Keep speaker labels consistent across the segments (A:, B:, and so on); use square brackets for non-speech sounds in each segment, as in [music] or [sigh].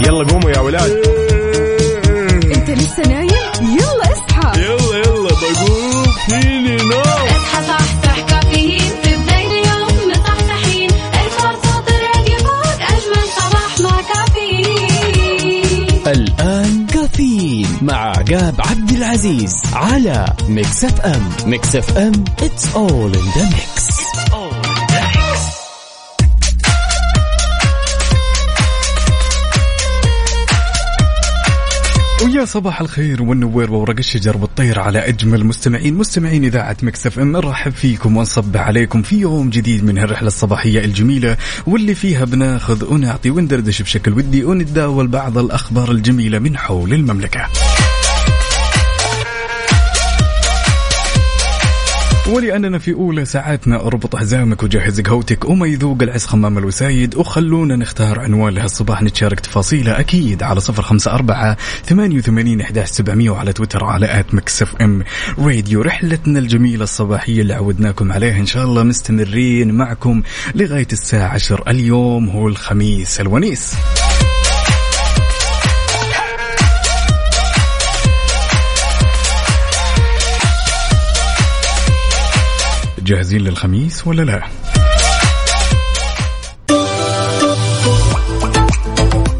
A: يلا قوموا يا ولاد.
B: انت لسه نايم؟ يلا اصحى.
A: يلا يلا بقوم. فيني نوم.
C: اصحى صحصح كافيين. في بداية اليوم مصحصحين الفرصة تراك فوق أجمل صباح مع كافيين.
D: الآن كافيين مع عقاب عبد العزيز على ميكس أف أم. ميكس أف أم it's all in the mix.
E: ويا صباح الخير والنوير وورق الشجر والطير على أجمل مستمعين مستمعين إذاعة Mix FM نرحب فيكم ونصبح عليكم في يوم جديد من هالرحلة الصباحية الجميلة واللي فيها بناخذ ونعطي وندردش بشكل ودي ونتداول بعض الأخبار الجميلة من حول المملكة. ولأننا في أولى ساعاتنا أربط حزامك وجهز قهوتك وما يذوق العز خمام الوسايد وخلونا نختار عنوان لهالصباح نتشارك تفاصيله أكيد على صفر خمسة أربعة ثمانية وثمانين إحداش سبعمية وعلى تويتر على at Mix FM Radio. رحلتنا الجميلة الصباحية اللي عودناكم عليها إن شاء الله مستمرين معكم لغاية الساعة عشر اليوم هو الخميس الونيس. جاهزين للخميس ولا لا؟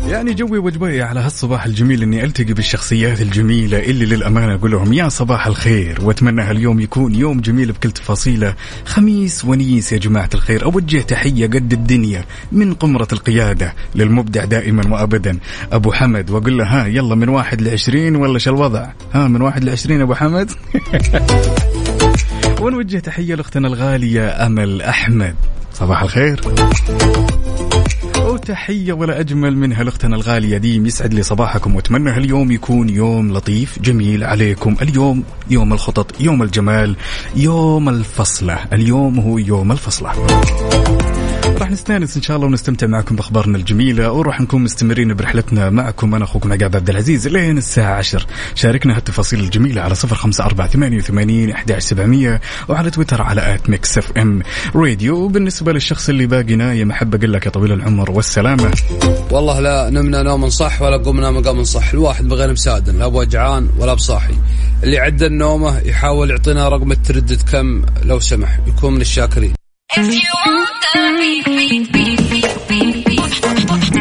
E: يعني جوي وجبي على هالصباح الجميل إني ألتقي بالشخصيات الجميلة اللي للأمانة أقول لهم يا صباح الخير وأتمنى هاليوم يكون يوم جميل بكل تفاصيله. خميس ونيس يا جماعة الخير أوجه تحية قد الدنيا من قمرة القيادة للمبدع دائما وابدا. أبو حمد وأقول له ها يلا من واحد لعشرين ولا شو الوضع؟ ها من واحد لعشرين أبو حمد؟ [laughs] ونوجه تحية لأختنا الغالية أمل أحمد. صباح الخير. وتحية ولا أجمل منها لأختنا الغالية ديم يسعد لي صباحكم وأتمنى هاليوم يكون يوم لطيف جميل عليكم. اليوم يوم الخطط يوم الجمال يوم الفصلة. اليوم هو يوم الفصلة. راح نستأنس إن شاء الله ونستمتع معكم بأخبارنا الجميلة وراح نكون مستمرين برحلتنا معكم أنا أخوكم عقاب عبد العزيز لين الساعة 10 شاركنا هالتفاصيل الجميلة على 05488 11700 وعلى تويتر على at Mix FM Radio. وبالنسبه للشخص اللي باقي نايم أحب أقول لك يا طويل العمر والسلامة.
F: والله لا نمنا نوم صح ولا قمنا مقام صح. الواحد بغير مسادن لا بوجعان ولا بصاحي. اللي عدى النومه يحاول يعطينا رقم التردد كم لو سمح يكون من الشاكرين.
C: If you want the beat, beat, beat, beat, beat, beat.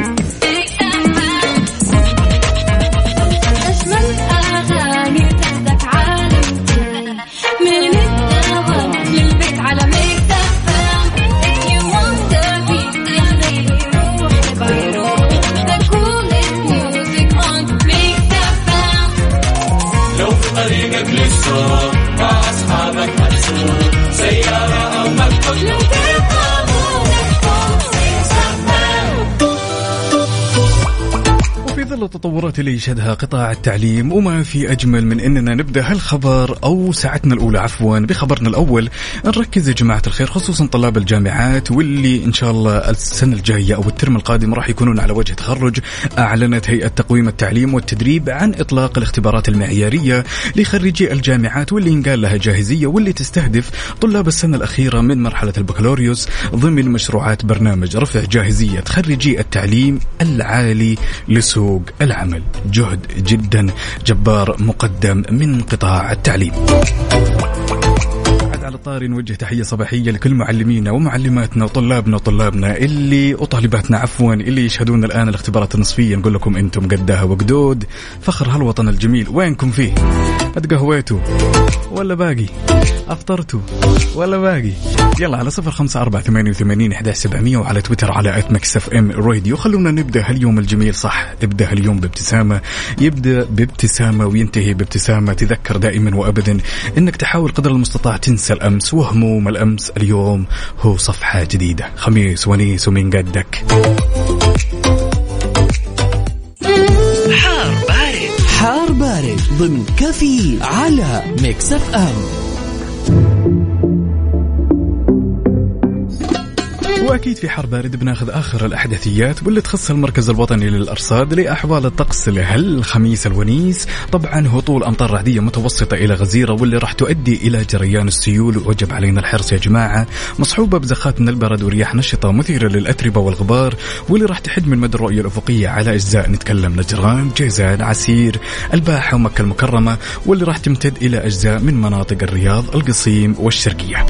E: ظل التطورات اللي يشهدها قطاع التعليم وما في أجمل من إننا نبدأ هالخبر أو ساعتنا الأولى عفوا بخبرنا الأول. نركز يا جماعة الخير خصوصا طلاب الجامعات واللي إن شاء الله السنة الجاية أو الترم القادم راح يكونون على وجه تخرج. أعلنت هيئة تقويم التعليم والتدريب عن إطلاق الاختبارات المعيارية لخريجي الجامعات واللي ينقال لها جاهزية واللي تستهدف طلاب السنة الأخيرة من مرحلة البكالوريوس ضمن مشروعات برنامج رفع جاهزية خريجي التعليم العالي لسوق العمل. جهد جدا جبار مقدم من قطاع التعليم. طاري نوجه تحية صباحية لكل معلمينا ومعلماتنا وطلابنا وطلابنا اللي وطالباتنا عفوا اللي يشهدون الآن الاختبارات النصفية. نقول لكم أنتم قدها وقدود فخر هالوطن الجميل وينكم فيه؟ أتقهويتوا ولا باقي؟ أفطرتوا ولا باقي؟ يلا على صفر خمسة أربعة ثمانية وثمانين إحدى سبعمية وعلى تويتر على at Mix FM Radio. خلونا نبدأ. هاليوم الجميل صح ابدأ هاليوم بابتسامة. يبدأ بابتسامة وينتهي بابتسامة. تذكر دائما وأبدا أنك تحاول قدر المستطاع تنسى الأمس وهموم الأمس اليوم؟ هو صفحة جديدة. خميس ونيس ومن قدك
D: حار بارد. حار بارد ضمن كافيين على Mix FM.
E: وأكيد في حار بارد بناخذ آخر الأحداثيات واللي تخص المركز الوطني للأرصاد لأحوال الطقس لهالخميس الونيس. طبعا هطول أمطار رعدية متوسطة إلى غزيرة واللي راح تؤدي إلى جريان السيول. وجب علينا الحرص يا جماعة. مصحوبة بزخات من البرد ورياح نشطة مثيرة للأتربة والغبار واللي راح تحد من مدى الرؤية الأفقية على أجزاء نتكلم. نجران جيزان عسير الباحة ومكة المكرمة واللي راح تمتد إلى أجزاء من مناطق الرياض القصيم والشرقية.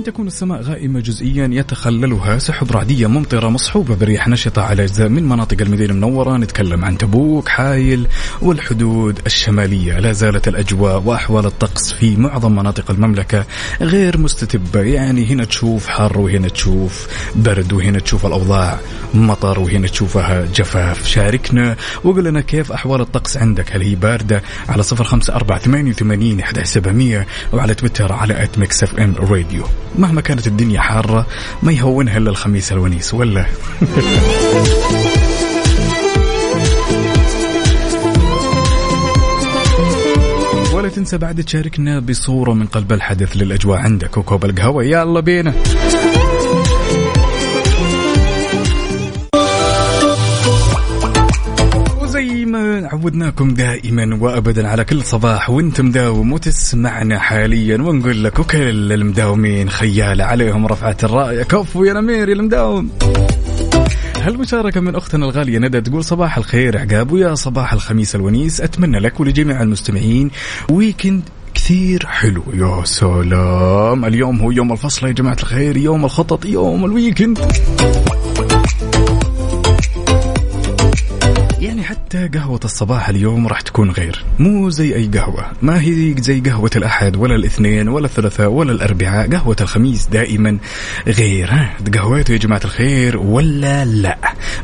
E: حين تكون السماء غائمة جزئيا يتخللها سحب رعدية ممطرة مصحوبة برياح نشطة على أجزاء من مناطق المدينة المنورة. نتكلم عن تبوك حايل والحدود الشمالية. لا زالت الأجواء وأحوال الطقس في معظم مناطق المملكة غير مستتبة. يعني هنا تشوف حر وهنا تشوف برد وهنا تشوف الأوضاع مطر وهنا تشوفها جفاف. شاركنا وقول لنا كيف أحوال الطقس عندك؟ هل هي باردة؟ على صفر خمسة أربعة ثمانية وثمانين وعلى تويتر على at Mix FM Radio. مهما كانت الدنيا حارة ما يهونها إلا الخميس الونيس ولا [laughs] ولا تنسى بعد تشاركنا بصورة من قلب الحدث للأجواء عندك وكوب القهوة. يلا بينا. عودناكم دائما وابدا على كل صباح وانت مداوم وتسمعنا حاليا ونقول لك وكل المداومين خيالة عليهم رفعت الراية كفو يا نمير يا المداوم. هالمشاركة من أختنا الغالية ندى تقول صباح الخير عقاب ويا صباح الخميس الونيس أتمنى لك ولجميع المستمعين weekend كثير حلو. يا سلام. اليوم هو يوم الفصل يا جماعة الخير يوم الخطط يوم ال weekend يعني حتى قهوة الصباح اليوم راح تكون غير. مو زي أي قهوة. ما هي زي قهوة الأحد ولا الاثنين ولا الثلاثاء ولا الأربعاء قهوة الخميس دائما غير. ها تقهويتوا يا جماعة الخير ولا لا؟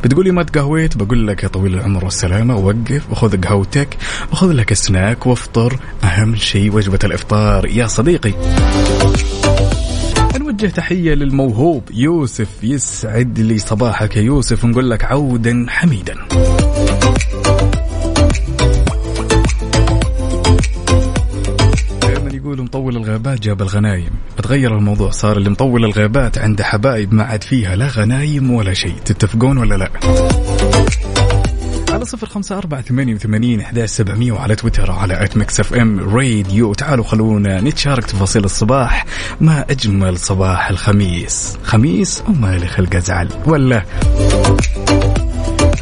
E: بتقولي ما تقهويت؟ بقول لك يا طويل العمر والسلامة وقف وخذ قهوتك وخذ لك سناك وافطر. أهم شيء وجبة الإفطار. يا صديقي. نوجه تحية للموهوب يوسف يسعد لي صباحك يا يوسف. ونقول لك عودا حميدا. مطول الغابات جاب الغنايم. بتغير الموضوع صار اللي مطول الغابات عنده حبايب ما عاد فيها لا غنايم ولا شيء. تتفقون ولا لا؟ على صفر خمسة أربعة ثمانية وثمانين إحداش سبعمية وعلى تويتر على at Mix FM Radio تعالوا خلونا نتشارك تفاصيل الصباح ما أجمل صباح الخميس. خميس وما لي خلق أزعل ولا.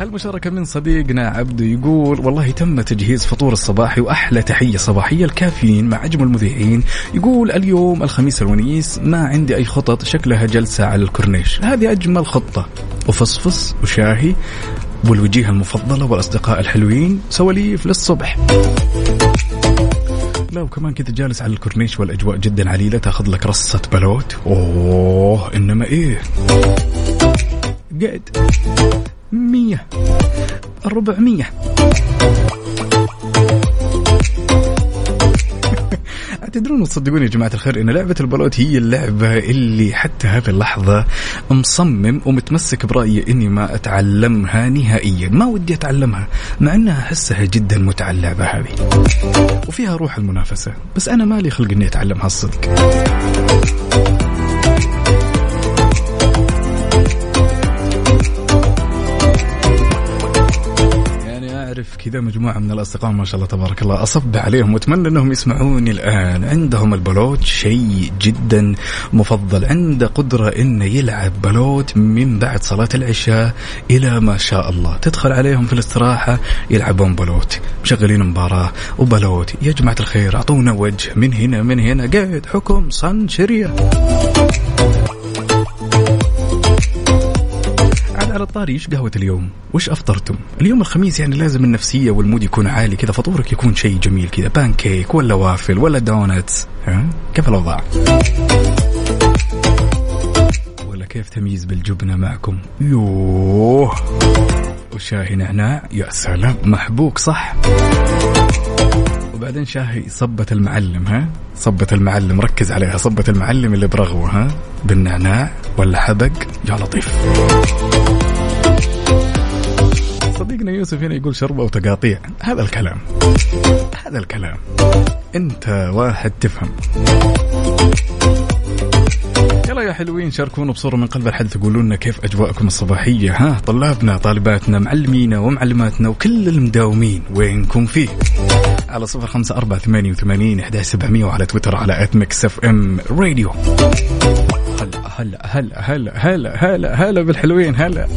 E: هالمشاركة من صديقنا عبدو يقول والله تم تجهيز فطور الصباحي وأحلى تحية صباحية لكافيين مع أجمل المذيعين. يقول اليوم الخميس الونيس ما عندي أي خطط شكلها جلسة على الكورنيش. هذه أجمل خطة وفصفص وشاهي والوجيهة المفضلة والأصدقاء الحلوين سواليف للصبح. لا وكمان كذا جالس على الكورنيش والأجواء جدا عليلة تأخذ لك رصة بلوت. أوه إنما إيه؟ قد مية. الربعمية [laughs] تدرون وتصدقون يا جماعة الخير أن لعبة البلوت هي اللعبة اللي حتى هذه اللحظة مصمم ومتمسك برأيي إني ما أتعلمها نهائيا. ما ودي أتعلمها مع أنها أحسها جدا متعة اللعبة هذه. وفيها روح المنافسة بس أنا مالي خلق إني أتعلمها الصدق. أعرف كذا مجموعة من الأصدقاء ما شاء الله تبارك الله أصب عليهم وأتمنى أنهم يسمعوني الآن. عندهم البلوت شيء جدا مفضل. عنده قدرة أنه يلعب بلوت من بعد صلاة العشاء إلى ما شاء الله. تدخل عليهم في الاستراحة يلعبون بلوت. مشغلين مباراة وبلوت. يا جماعة الخير أعطونا وجه. من هنا من هنا. قاعد حكم صن شريه على الطاري إيش قهوة اليوم؟ وش أفطرتم؟ اليوم الخميس يعني لازم النفسية وال mood يكون عالي كذا فطورك يكون شيء جميل كذا بانكيك ولا وافل ولا donuts ها؟ كيف الاوضاع؟ ولا كيف تمييز بالجبنة معكم؟ يوه وشاهي نعناع يا سلام محبوك صح؟ وبعدين شاهي صبة المعلم ها صبة المعلم ركز عليها صبة المعلم اللي برغوة ها بالنعناع ولا حبق يا لطيف صديقنا يوسف هنا يقول شربة وتقاطيع. هذا الكلام. هذا الكلام. أنت واحد تفهم. يلا يا حلوين شاركونا بصورة من قلب الحدث. لنا كيف أجواءكم الصباحية. ها طلابنا طالباتنا معلمينا ومعلماتنا وكل المداومين. وينكم فيه؟ على صفر خمسة أربعة ثمانية وثمانين إحدى سبعمية وعلى تويتر على at Mix FM Radio هلا هلا هلا هلا هلا هلا بالحلوين هلا.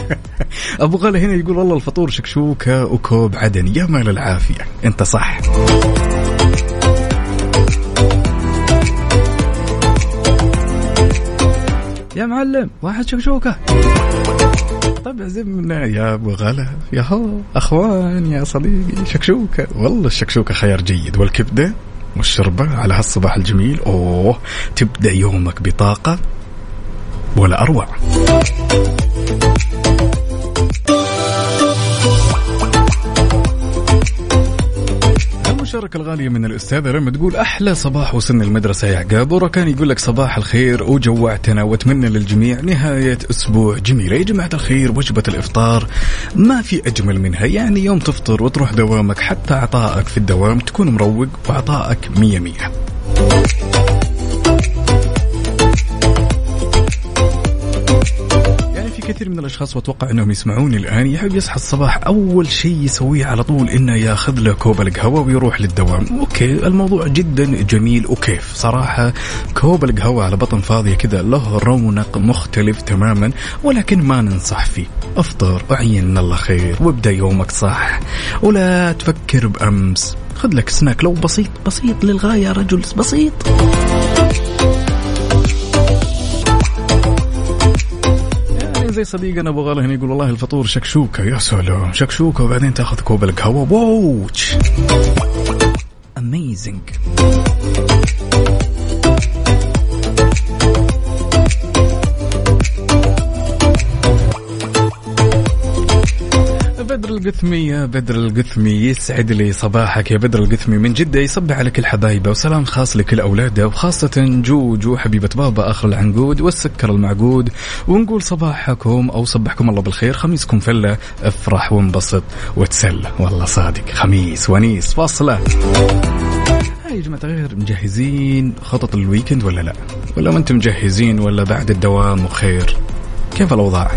E: [laughs] أبو غلا هنا يقول والله الفطور شكشوكة وكوب عدني. يا مال العافية. أنت صح. يا معلم واحد شكشوكة. طيب عزمنا يا أبو غلا يا هو أخوان يا صديقي شكشوكه والله الشكشوكه خيار جيد. والكبدة والشربة على هالصباح الجميل أوه تبدأ يومك بطاقة ولا أروع. المشاركة الغالية من الأستاذة رم تقول أحلى صباح وصلنا المدرسة يا عقاب وركان يقول لك صباح الخير وجوعتنا وأتمنى للجميع نهاية أسبوع جميلة يا جماعة الخير وجبة الإفطار ما في أجمل منها. يعني يوم تفطر وتروح دوامك حتى عطائك في الدوام تكون مروق وعطائك مية مية. كثير من الأشخاص وأتوقع أنهم يسمعوني الآن يحب يصحى الصباح أول شيء يسويه على طول إنه ياخذ له كوب القهوة ويروح للدوام، okay الموضوع جدا جميل وكيف صراحة كوب القهوة على بطن فاضية كذا له رونق مختلف تماما ولكن ما ننصح فيه، أفطر وعين الله خير وابدأ يومك صح. ولا تفكر بأمس، خذ لك سناك لو بسيط بسيط للغاية يا رجل بسيط. زي صديقنا ابو غلا هنا يقول والله الفطور شكشوكة يا سلام. شكشوكة وبعدين تاخذ كوب القهوة. Watch amazing بدر القثمي يا بدر القثمي يسعد لي صباحك يا بدر القثمي. من جدة يصبح على كل حبايبه وسلام خاص لكل أولاده وخاصة جوجو حبيبة بابا آخر العنقود والسكر المعقود. ونقول صباحكم أو صبحكم الله بالخير خميسكم فلة أفرح وانبسط وتسلى والله صادق خميس ونيس فصلة هاي يا جماعة الخير مجهزين خطط الويكند ولا لا؟ ولا ما أنتم مجهزين ولا بعد الدوام وخير؟ كيف الأوضاع؟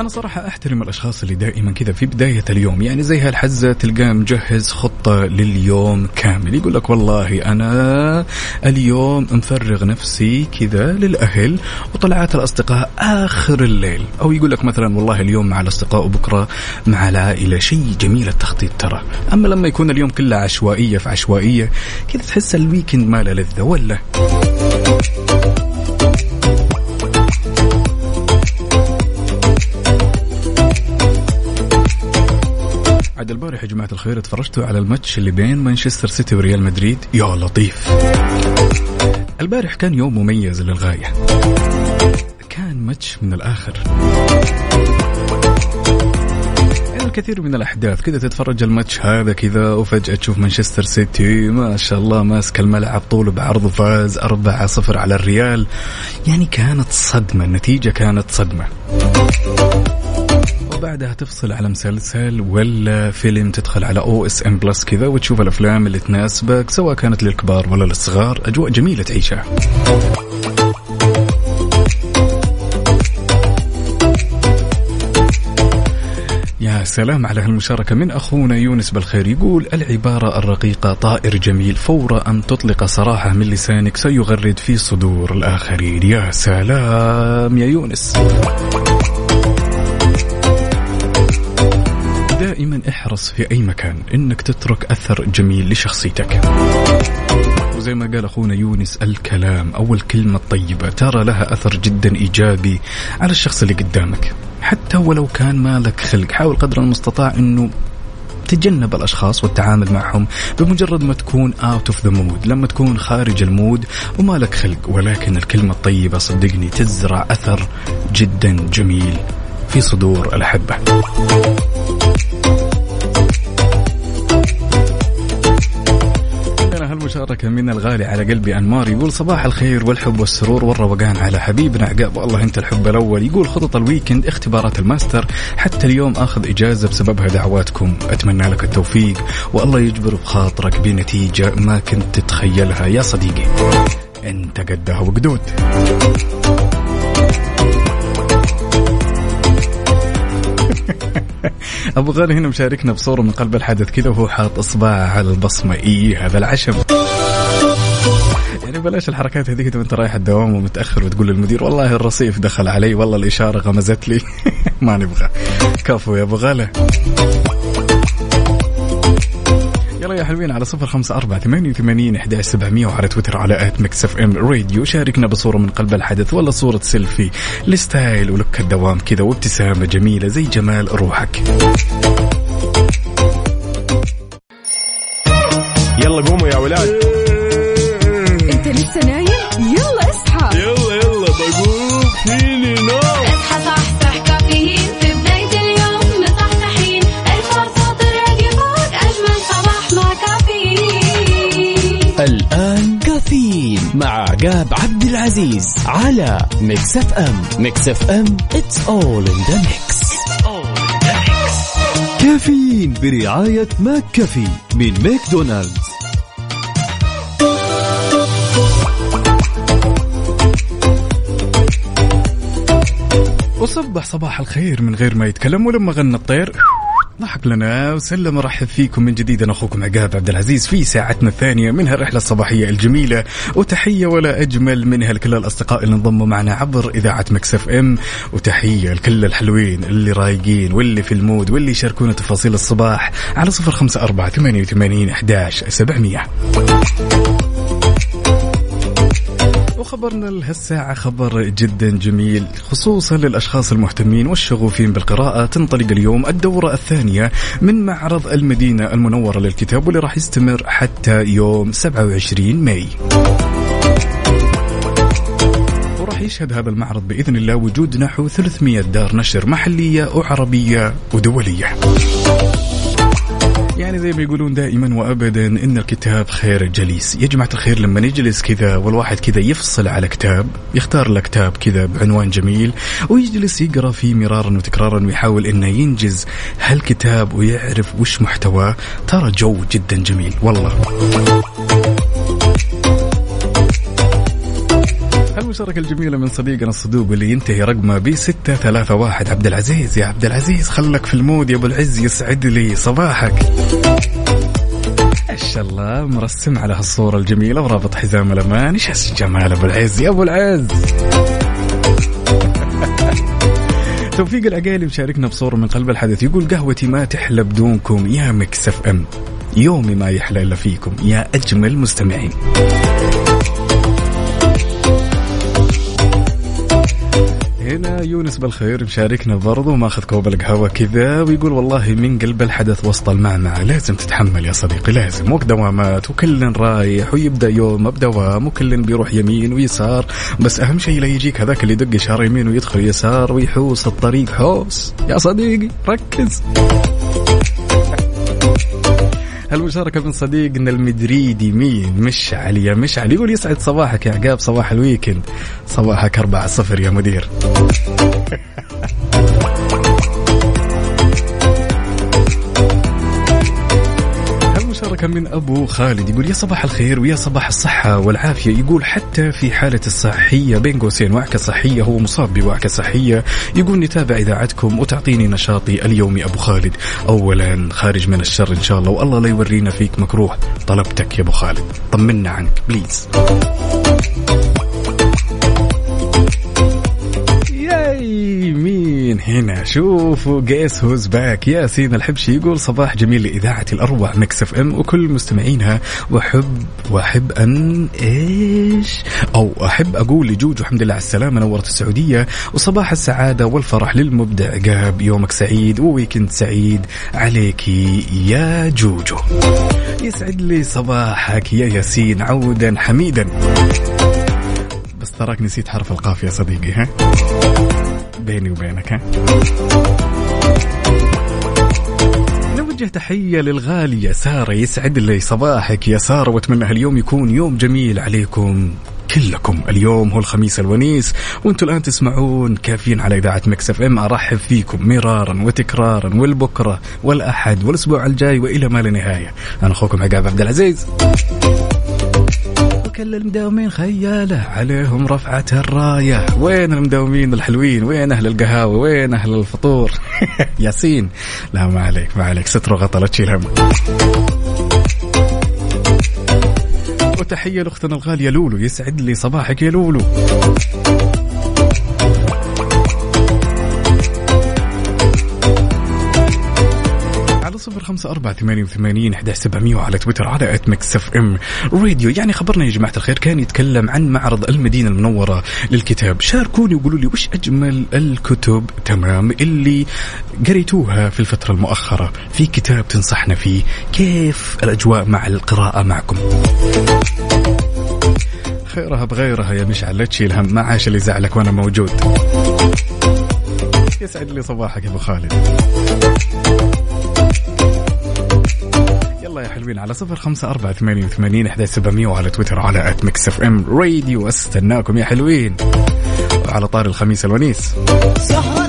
E: أنا صراحة أحترم الأشخاص اللي دائما كذا في بداية اليوم. يعني زي هالحزة تلقاه مجهز خطة لليوم كامل. يقول لك والله أنا اليوم مفرغ نفسي كذا للأهل وطلعات الأصدقاء آخر الليل. أو يقول لك مثلا والله اليوم مع الأصدقاء وبكرة مع العائلة شيء جميل التخطيط ترى. أما لما يكون اليوم كله عشوائية في عشوائية كذا تحس ال weekend ما له لذة ولا؟ عاد البارح يا جماعة الخير اتفرجتوا على الماتش اللي بين مانشستر سيتي وريال مدريد؟ يا لطيف. البارح كان يوم مميز للغاية. كان ماتش من يعني الكثير من الأحداث. كذا تتفرج الماتش هذا كذا وفجأة تشوف مانشستر سيتي ما شاء الله ماسك الملعب طول بعرض فاز 4-0 على الريال. يعني كانت صدمة النتيجة كانت صدمة. وبعدها تفصل على مسلسل ولا فيلم تدخل على أو اس ام بلس كذا وتشوف الأفلام اللي تناسبك سواء كانت للكبار ولا للصغار أجواء جميلة تعيشها. يا سلام على هالمشاركة. من أخونا يونس بالخير يقول العبارة الرقيقة طائر جميل فور أن تطلق صراحة من لسانك سيغرد في صدور الآخرين. يا سلام يا يونس. دائما احرص في أي مكان إنك تترك أثر جميل لشخصيتك. وزي ما قال أخونا يونس الكلام أو الكلمة الطيبة ترى لها أثر جدا إيجابي على الشخص اللي قدامك. حتى ولو كان مالك خلق حاول قدر المستطاع أنه تجنب الأشخاص والتعامل معهم بمجرد ما تكون out of the mood لما تكون خارج المود وما لك خلق. ولكن الكلمة الطيبة صدقني تزرع أثر جدا جميل في صدور الأحبة. المشاركة من الغالي على قلبي أنمار يقول صباح الخير والحب والسرور والروقان على حبيبنا. عقاب والله أنت الحب الأول. يقول خطط ال weekend اختبارات الماستر. حتى اليوم آخذ إجازة بسببها دعواتكم. أتمنى لك التوفيق. والله يجبر بخاطرك بنتيجة ما كنت تتخيلها. يا صديقي أنت قدها وقدود. [laughs] [laughs] ابو غالي هنا مشاركنا بصورة من قلب الحدث كذا وهو حاط إصبعه على البصمة. إي هذا العشم. يعني بلاش الحركات هذيك وانت رايح الدوام ومتأخر وتقول للمدير والله الرصيف دخل علي والله الإشارة غمزت لي. [laughs] ما نبغى. كفو يا أبو يا حلوين على صفر خمسة أربعة ثمانية وثمانين إحدى سبعمية وعلى تويتر على at Mix FM Radio. شاركنا بصورة من قلب الحدث ولا صورة سيلفي. ل style ولوك الدوام كذا وابتسامة جميلة زي جمال روحك.
A: يلا قوموا يا ولاد.
D: العزيز على Mix FM Mix FM it's all in the mix.
G: كافيين برعاية McCafé من ماكدونالدز.
E: وصبح صباح الخير من غير ما يتكلم ولما غنى الطير. ضحك لنا وسلم رحب فيكم من جديد. أنا أخوكم عقاب عبد العزيز في ساعتنا الثانية من هالرحلة الصباحية الجميلة. وتحية ولا أجمل منها لكل الأصدقاء اللي انضموا معنا عبر إذاعة Mix FM. وتحية لكل الحلوين اللي رايقين واللي في ال mood واللي يشاركونا تفاصيل الصباح على صفر خمسة أربعة ثمانية وثمانين إحداش سبعمئه وخبرنا لهالساعة خبر جدا جميل خصوصا للأشخاص المهتمين والشغوفين بالقراءة. تنطلق اليوم الدورة الثانية من معرض المدينة المنورة للكتاب واللي راح يستمر حتى يوم 27 ماي. وراح يشهد هذا المعرض بإذن الله وجود نحو 300 دار نشر محلية وعربية ودولية. يعني زي ما يقولون دائما وابدا إن الكتاب خير الجليس. يا جماعة الخير لما نجلس كذا والواحد كذا يفصل على كتاب يختار له كتاب كذا بعنوان جميل ويجلس يقرأ فيه مرارا وتكرارا ويحاول إنه ينجز هالكتاب ويعرف وش محتواه ترى جو جدا جميل. والله. المشاركة الجميلة من صديقنا الصدوق اللي ينتهي رقمه ب 631 عبد العزيز يا عبد العزيز خلك في ال mood. يا أبو العز يسعد لي صباحك. ما شاء الله مرسم على هالصورة الجميلة ورابط حزام الأمان. إيش هالجمال أبو العز؟ يا أبو العز! [laughs] توفيق العقيلي مشاركنا بصورة من قلب الحدث. يقول قهوتي ما تحلى بدونكم يا Mix FM. يومي ما يحلى إلا فيكم يا أجمل مستمعين. هنا يونس بالخير مشاركنا برضو ماخذ كوب القهوة كذا ويقول والله من قلب الحدث وسط المعمعة لازم تتحمل يا صديقي لازم. وقت دوامات وكل رايح ويبدأ يوم بدوام وكل بيروح يمين ويسار بس أهم شيء لا يجيك هذاك اللي يدق اشاره يمين ويدخل يسار ويحوس الطريق. حوس يا صديقي ركز. المشاركة من صديقنا المدريدي مين مشعل يا مشعل يقول يسعد صباحك يا عقاب صباح ال weekend. صباحك أربعة صفر يا مدير. [laughs] المشاركة من أبو خالد. يقول يا صباح الخير ويا صباح الصحة والعافية. يقول حتى في حالة الصحية بين قوسين وعكة صحية هو مصاب بوعكة صحية. يقول نتابع إذاعتكم وتعطيني نشاطي اليومي أبو خالد. أولا خارج من الشر إن شاء الله والله لا يورينا فيك مكروه. طلبتك يا أبو خالد. طمنا عنك please ياي مين هنا. شوفوا guess who's back ياسين الحبشي يقول صباح جميل لإذاعة الأروع Mix FM وكل مستمعينها. وأحب وأحب أن إيش؟ أو أحب أقول لجوجو الحمد لله على السلامة نورت السعودية. وصباح السعادة والفرح للمبدع عقاب يومك سعيد و weekend سعيد عليكي يا جوجو. يسعد لي صباحك يا ياسين عودا حميدا. بس تراك نسيت حرف القاف يا صديقي ها؟ بيني وبينك ها؟ نود توجه تحية للغالية سارة يسعد لي صباحك يا سارة وأتمنى هاليوم يكون يوم جميل عليكم كلكم. اليوم هو الخميس الونيس وأنتم الآن تسمعون كافيين على إذاعة Mix FM. أرحب فيكم مرارا وتكرارا والبكرة والأحد والأسبوع الجاي وإلى ما لا نهاية. أنا أخوكم عقاب عبد العزيز. وكل المداومين خياله عليهم رفعة الراية. وين المداومين الحلوين؟ وين أهل القهاوي؟ وين أهل الفطور؟ [laughs] ياسين. لا ما عليك ما عليك. ستر وغطى لا تشيل هم وتحية لأختنا الغالية لولو يسعد لي صباحك يا لولو. صفر خمسة أربعة ثمانية وثمانين أحد سبعمية وعلى تويتر على at Mix FM Radio يعني خبرنا يا جماعة الخير كان يتكلم عن معرض المدينة المنورة للكتاب. شاركوني وقولوا لي وش أجمل الكتب تمام اللي قريتوها في الفترة المؤخرة؟ في كتاب تنصحنا فيه. كيف الأجواء مع القراءة معكم؟ خيرها بغيرها يا مشعل لا تشيل هم ما عاش اللي زعلك وأنا موجود. يسعد لي صباحك يا أبو خالد. يلا يا حلوين على صفر خمسة أربعة ثمانية وثمانين أحد سبعمية وعلى تويتر على at Mix FM Radio أستناكم يا حلوين. وعلى طار الخميس الونيس.
H: سهرتنا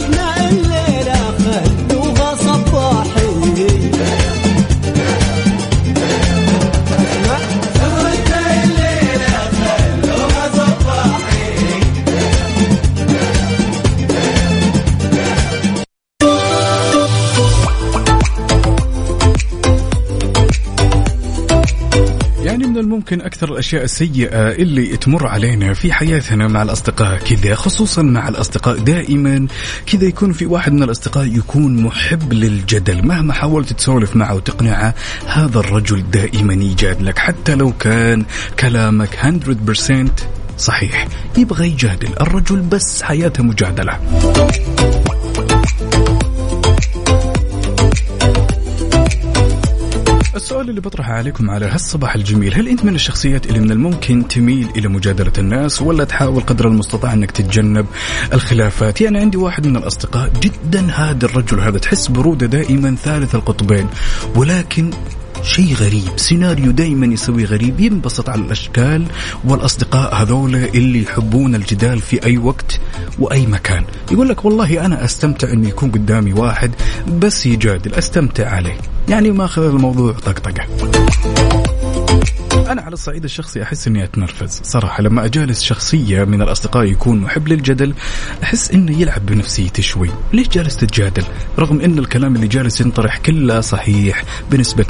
E: الممكن أكثر الأشياء السيئة اللي تمر علينا في حياتنا مع الأصدقاء كذا خصوصا مع الأصدقاء دائما. كذا يكون في واحد من الأصدقاء يكون محب للجدل. مهما حاولت تسولف معه وتقنعه هذا الرجل دائما يجادلك حتى لو كان كلامك 100% صحيح. يبغى يجادل الرجل بس حياته مجادلة. السؤال اللي بطرحه عليكم على هالصباح الجميل. هل أنت من الشخصيات اللي من الممكن تميل إلى مجادلة الناس ولا تحاول قدر المستطاع أنك تتجنب الخلافات؟ يعني عندي واحد من الأصدقاء جدا هذا الرجل هذا تحس برودة دائما ثالث القطبين ولكن شيء غريب. سيناريو دائما يسوي غريب ينبسط على الأشكال والأصدقاء هذولا اللي يحبون الجدال في أي وقت وأي مكان. يقول لك والله أنا أستمتع إنه يكون قدامي واحد بس يجادل أستمتع عليه. يعني ما اخذ الموضوع طقطقة. أنا على الصعيد الشخصي أحس إني أتنرفز. صراحة لما أجالس شخصية من الأصدقاء يكون محب للجدل أحس إنه يلعب بنفسيتي شوي. ليش جالس تتجادل؟ رغم إن الكلام اللي جالس ينطرح كله صحيح بنسبة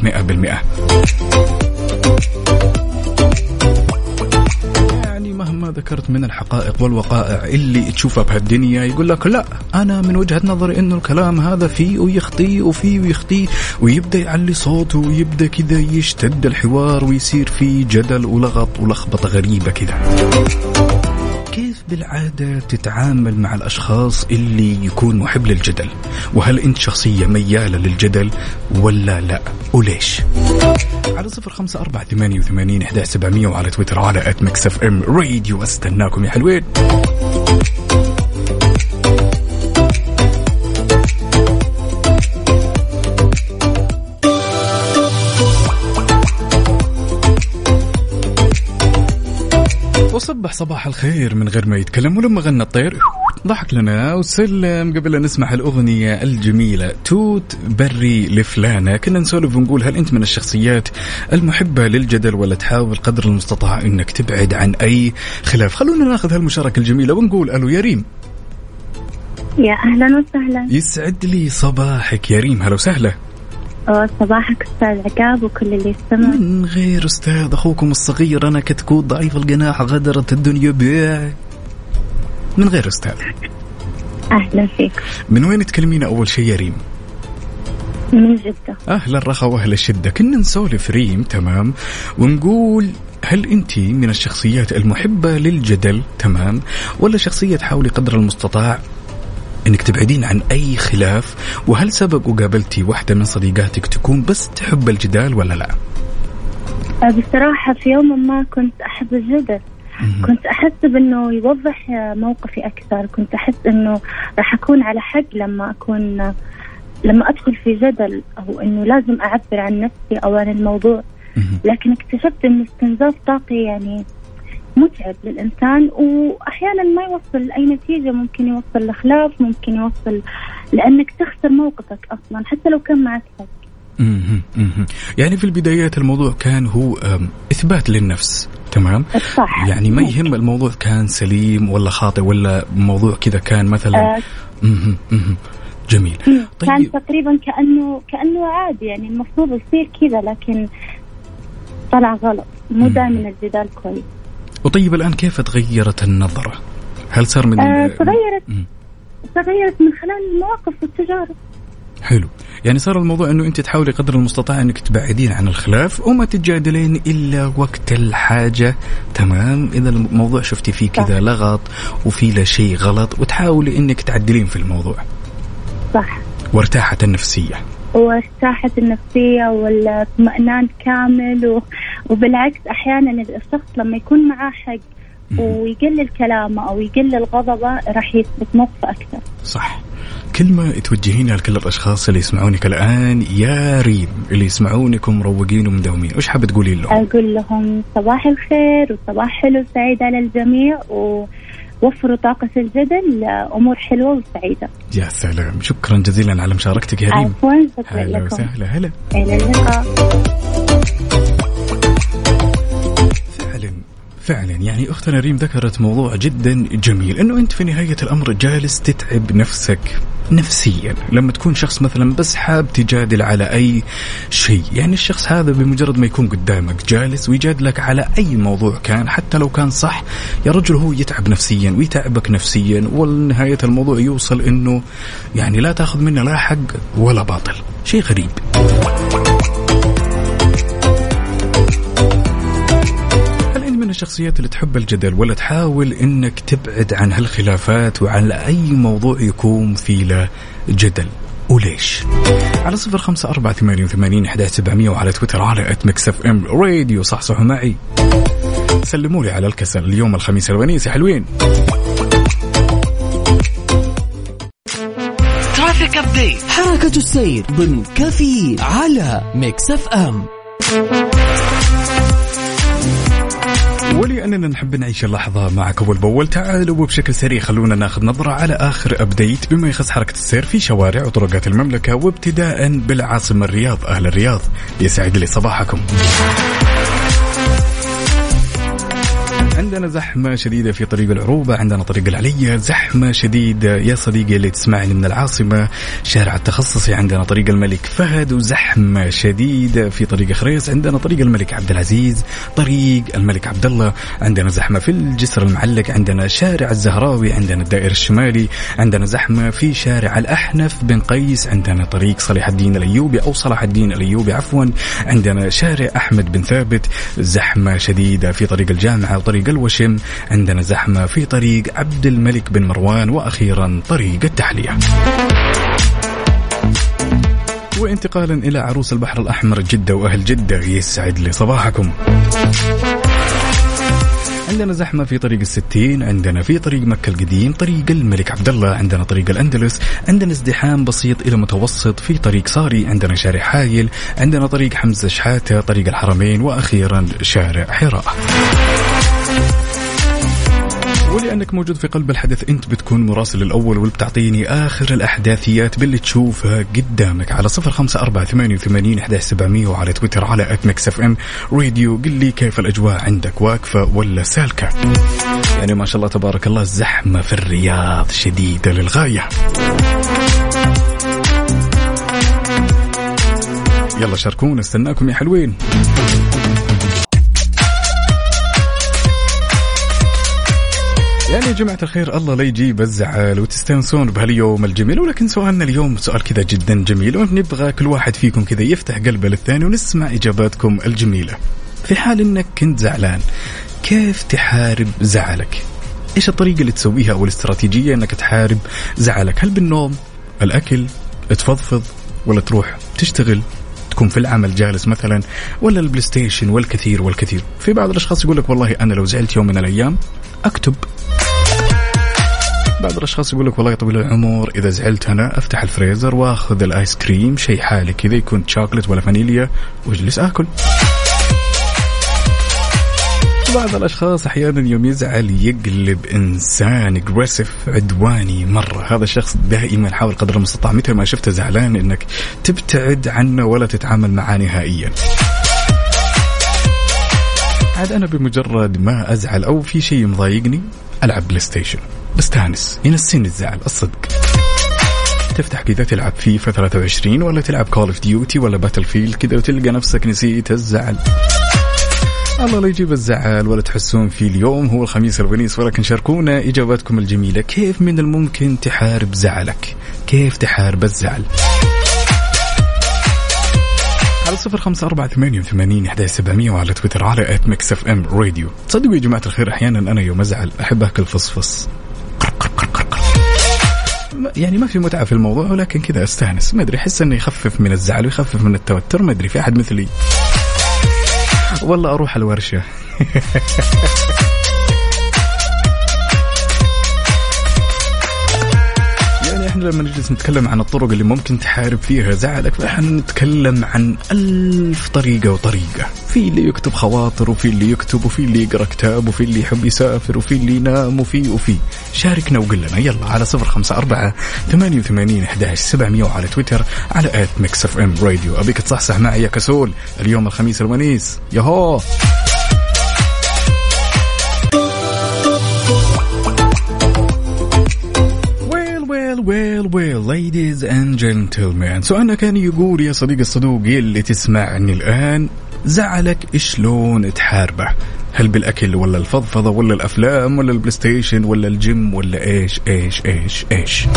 E: 100% ذكرت من الحقائق والوقائع اللي تشوفها بهالدنيا يقول لك لا أنا من وجهة نظري إنه الكلام هذا فيه ويخطي وفيه ويخطي ويبدأ يعلي صوته ويبدأ كذا يشتد الحوار ويصير فيه جدل ولغط ولخبطة غريبة كذا. بالعادة تتعامل مع الأشخاص اللي يكون محب للجدل. وهل أنت شخصية ميالة للجدل ولا لا؟ وليش؟ على صفر خمسة أربعة ثمانية وثمانين إحدى سبعمية وعلى تويتر على at Mix FM Radio أستناكم يا حلوين. وصبح صباح الخير من غير ما يتكلم ولما غنى الطير. ضحك لنا وسلم قبل أن نسمع الأغنية الجميلة توت بري لفلانة. كنا نسولف ونقول هل أنت من الشخصيات المحبة للجدل ولا تحاول قدر المستطاع أنك تبعد عن أي خلاف؟ خلونا ناخذ هالمشاركة الجميلة ونقول ألو يا ريم.
I: يا أهلا وسهلا.
E: يسعد لي صباحك يا ريم. هلا وسهلا.
I: صباحك أستاذ عقاب وكل اللي يستمع
E: من غير أستاذ أخوكم الصغير أنا كتكوت ضعيف الجناح غدرت الدنيا بيع من غير أستاذ.
I: أهلا فيك.
E: من وين تكلمينا أول شيء يا ريم؟
I: من جدة.
E: أهل الرخاء وأهل الشدة. كنا نسولف ريم تمام؟ ونقول هل أنت من الشخصيات المحبة للجدل؟ تمام؟ ولا شخصية تحاولي قدر المستطاع؟ إنك تبعدين عن أي خلاف وهل سبق وقابلتي واحدة من صديقاتك تكون بس تحب الجدال ولا لا؟
I: آه، بصراحة في يوم ما كنت أحب الجدل كنت أحس بأنه يوضح موقفي أكثر كنت أحس أنه راح أكون على حق لما أكون آه، لما أدخل في جدل أو إنه لازم أعبر عن نفسي أو عن الموضوع. لكن اكتشفت إنه استنزاف طاقي يعني متعب للإنسان وأحيانا ما يوصل لاي نتيجة ممكن يوصل لخلاف ممكن يوصل لأنك تخسر موقفك أصلا حتى لو كان معك حق.
E: يعني في البدايات الموضوع كان هو إثبات للنفس تمام؟
I: صح.
E: يعني ما يهم الموضوع كان سليم ولا خاطئ ولا موضوع كذا كان مثلا
I: آه،.
E: جميل.
I: كان
E: طيب.
I: تقريبا كأنه كأنه عادي يعني المفروض يصير كذا لكن طلع غلط مو. دائما الجدال كويس.
E: وطيب الآن كيف تغيرت النظرة؟ هل صار من
I: آه، تغيرت. تغيرت من خلال المواقف والتجارب.
E: حلو. يعني صار الموضوع إنه أنت تحاولي قدر المستطاع أنك تبعدين عن الخلاف وما تتجادلين إلا وقت الحاجة. تمام؟ إذا الموضوع شفتي فيه كذا لغط وفي له شيء غلط وتحاولي إنك تعدلين في الموضوع.
I: صح.
E: وارتاحت النفسيه
I: والراحة النفسية والإطمئنان كامل و... وبالعكس أحيانا الشخص لما يكون معاه حق ويقلل كلامه أو يقلل غضبه راح يثبت موقفه أكثر.
E: صح. كلمة توجهينها لكل الأشخاص اللي يسمعونك الآن يا ريم اللي يسمعونك ومروقين ومداومين وش حابة تقولي لهم؟
I: أقول لهم صباح الخير وصباح حلو سعيد على الجميع ووفروا طاقة الجدل لأمور حلوة وسعيدة.
E: يا سلام. شكرا جزيلا على مشاركتك يا ريم.
I: عفوا شكرا
E: هلا وسهلا. هلا.
I: إلى اللقاء.
E: فعلا فعلا. يعني أختنا ريم ذكرت موضوع جدا جميل إنه أنت في نهاية الأمر جالس تتعب نفسك نفسيا. لما تكون شخص مثلا بس حاب تجادل على أي شيء يعني الشخص هذا بمجرد ما يكون قدامك جالس ويجادلك على أي موضوع كان حتى لو كان صح يا رجل هو يتعب نفسيا ويتعبك نفسيا ونهاية الموضوع يوصل إنه يعني لا تأخذ منه لا حق ولا باطل. شيء غريب. من الشخصيات اللي تحب الجدل ولا تحاول إنك تبعد عن هالخلافات وعن أي موضوع يكون فيه له جدل وليش؟ على صفر خمسة أربعة ثمانية وثمانين أحد سبعمية وعلى تويتر على at Mix FM Radio صحصحوا معي. سلموا لي على الكسل. اليوم الخميس الونيس. يا حلوين.
D: traffic update حركة السير ضمن كفي على Mix F ام
E: ولأننا نحب نعيش اللحظة معك أول بأول تعالوا وبشكل سريع خلونا ناخذ نظرة على آخر أبديت بما يخص حركة السير في شوارع وطرقات المملكة وابتداء بالعاصمة الرياض أهل الرياض. يسعد لي صباحكم. عندنا زحمة شديدة في طريق العروبة عندنا طريق العلية. زحمة شديدة يا صديقي اللي تسمعني من العاصمة شارع التخصصي. عندنا طريق الملك فهد وزحمة شديدة في طريق خريص. عندنا طريق الملك عبد العزيز طريق الملك عبد الله. عندنا زحمة في الجسر المعلق. عندنا شارع الزهراوي عندنا الدائر الشمالي. عندنا زحمة في شارع الأحنف بن قيس. عندنا طريق صلاح الدين الأيوبي أو صلاح الدين الأيوبي عفوا. عندنا شارع أحمد بن ثابت. زحمة شديدة في طريق الجامعة وطريق الوشم. عندنا زحمة في طريق عبد الملك بن مروان وأخيرا طريق التحلية. وانتقالا إلى عروس البحر الأحمر جدة وأهل جدة يسعد لي صباحكم. عندنا زحمة في طريق الستين عندنا في طريق مكة القديم طريق الملك عبد الله عندنا طريق الأندلس عندنا ازدحام بسيط إلى متوسط في طريق صاري عندنا شارع حايل عندنا طريق حمزة شحاتة طريق الحرمين وأخيرا شارع حراء. ولأنك موجود في قلب الحدث أنت بتكون مراسل الأول واللي بتعطيني آخر الأحداثيات باللي تشوفها قدامك على صفر خمسة أربعة ثمانية وثمانين أحد سبعمية وعلى تويتر على at Mix FM راديو. قل لي كيف الأجواء عندك واقفة ولا سالكة؟ يعني ما شاء الله تبارك الله الزحمة في الرياض شديدة للغاية. يلا شاركونا استناكم يا حلوين. يعني يا جماعة الخير الله لا يجيب الزعل وتستانسون بهاليوم الجميل. ولكن سؤالنا اليوم سؤال كذا جدا جميل ونبغى كل واحد فيكم كذا يفتح قلبه للثاني ونسمع إجاباتكم الجميلة. في حال إنك كنت زعلان كيف تحارب زعلك؟ إيش الطريقة اللي تسويها أو الاستراتيجية إنك تحارب زعلك؟ هل بالنوم الأكل تفضفض ولا تروح تشتغل تكون في العمل جالس مثلا ولا ال PlayStation والكثير والكثير؟ في بعض الأشخاص يقول لك والله أنا لو زعلت يوم من الأيام أكتب بعض الأشخاص يقول لك والله طويل العمر إذا زعلت أنا أفتح الفريزر وأخذ ال ice cream شيء حالي كذا يكون شوكلت ولا فانيليا وأجلس آكل. بعض الأشخاص أحيانا يوم يزعل يقلب إنسان aggressive عدواني مرة. هذا الشخص دائما حاول قدر المستطاع متى ما شفته زعلان إنك تبتعد عنه ولا تتعامل معه نهائيا. عاد أنا بمجرد ما أزعل أو في شيء مضايقني ألعب PlayStation بستانس ينسيني الزعل الصدق. تفتح كذا تلعب فيفا 23 ولا تلعب Call of Duty ولا Battlefield كذا وتلقى نفسك نسيت الزعل. الله لا يجيب الزعل ولا تحسون في اليوم هو الخميس الونيس ولكن شاركونا إجاباتكم الجميلة. كيف من الممكن تحارب زعلك؟ كيف تحارب الزعل؟ على صفر خمسة أربعة ثمانية وثمانين إحدى سبعمية وعلى تويتر على at Mix FM Radio تصدقوا يا جماعة الخير أحيانا أنا يوم أزعل أحب أكل فصفص يعني ما في متعة في الموضوع ولكن كذا أستأنس. ما أدري أحس إنه يخفف من الزعل ويخفف من التوتر ما أدري في أحد مثلي. والله أروح الورشة. [laughs] إحنا لما نجلس نتكلم عن الطرق اللي ممكن تحارب فيها زعلك فاحنا نتكلم عن ألف طريقة وطريقة. في اللي يكتب خواطر وفي اللي يكتب وفي اللي يقرأ كتاب وفي اللي يحب يسافر وفي اللي ينام وفي وفي. شاركنا وقل لنا. يلا على صفر خمسة أربعة ثمانية وثمانين أحداش سبعمية وعلى تويتر على at Mix FM Radio أبيك تصحصح معي يا كسول. اليوم الخميس الونيس. يهو well well well ladies and gentlemen. سؤالنا كان يقول يا صديقي الصدوق اللي تسمعني الآن زعلك شلون تحاربه؟ هل بالأكل ولا الفضفضة ولا الأفلام ولا ال PlayStation ولا الجيم ولا إيش إيش إيش إيش؟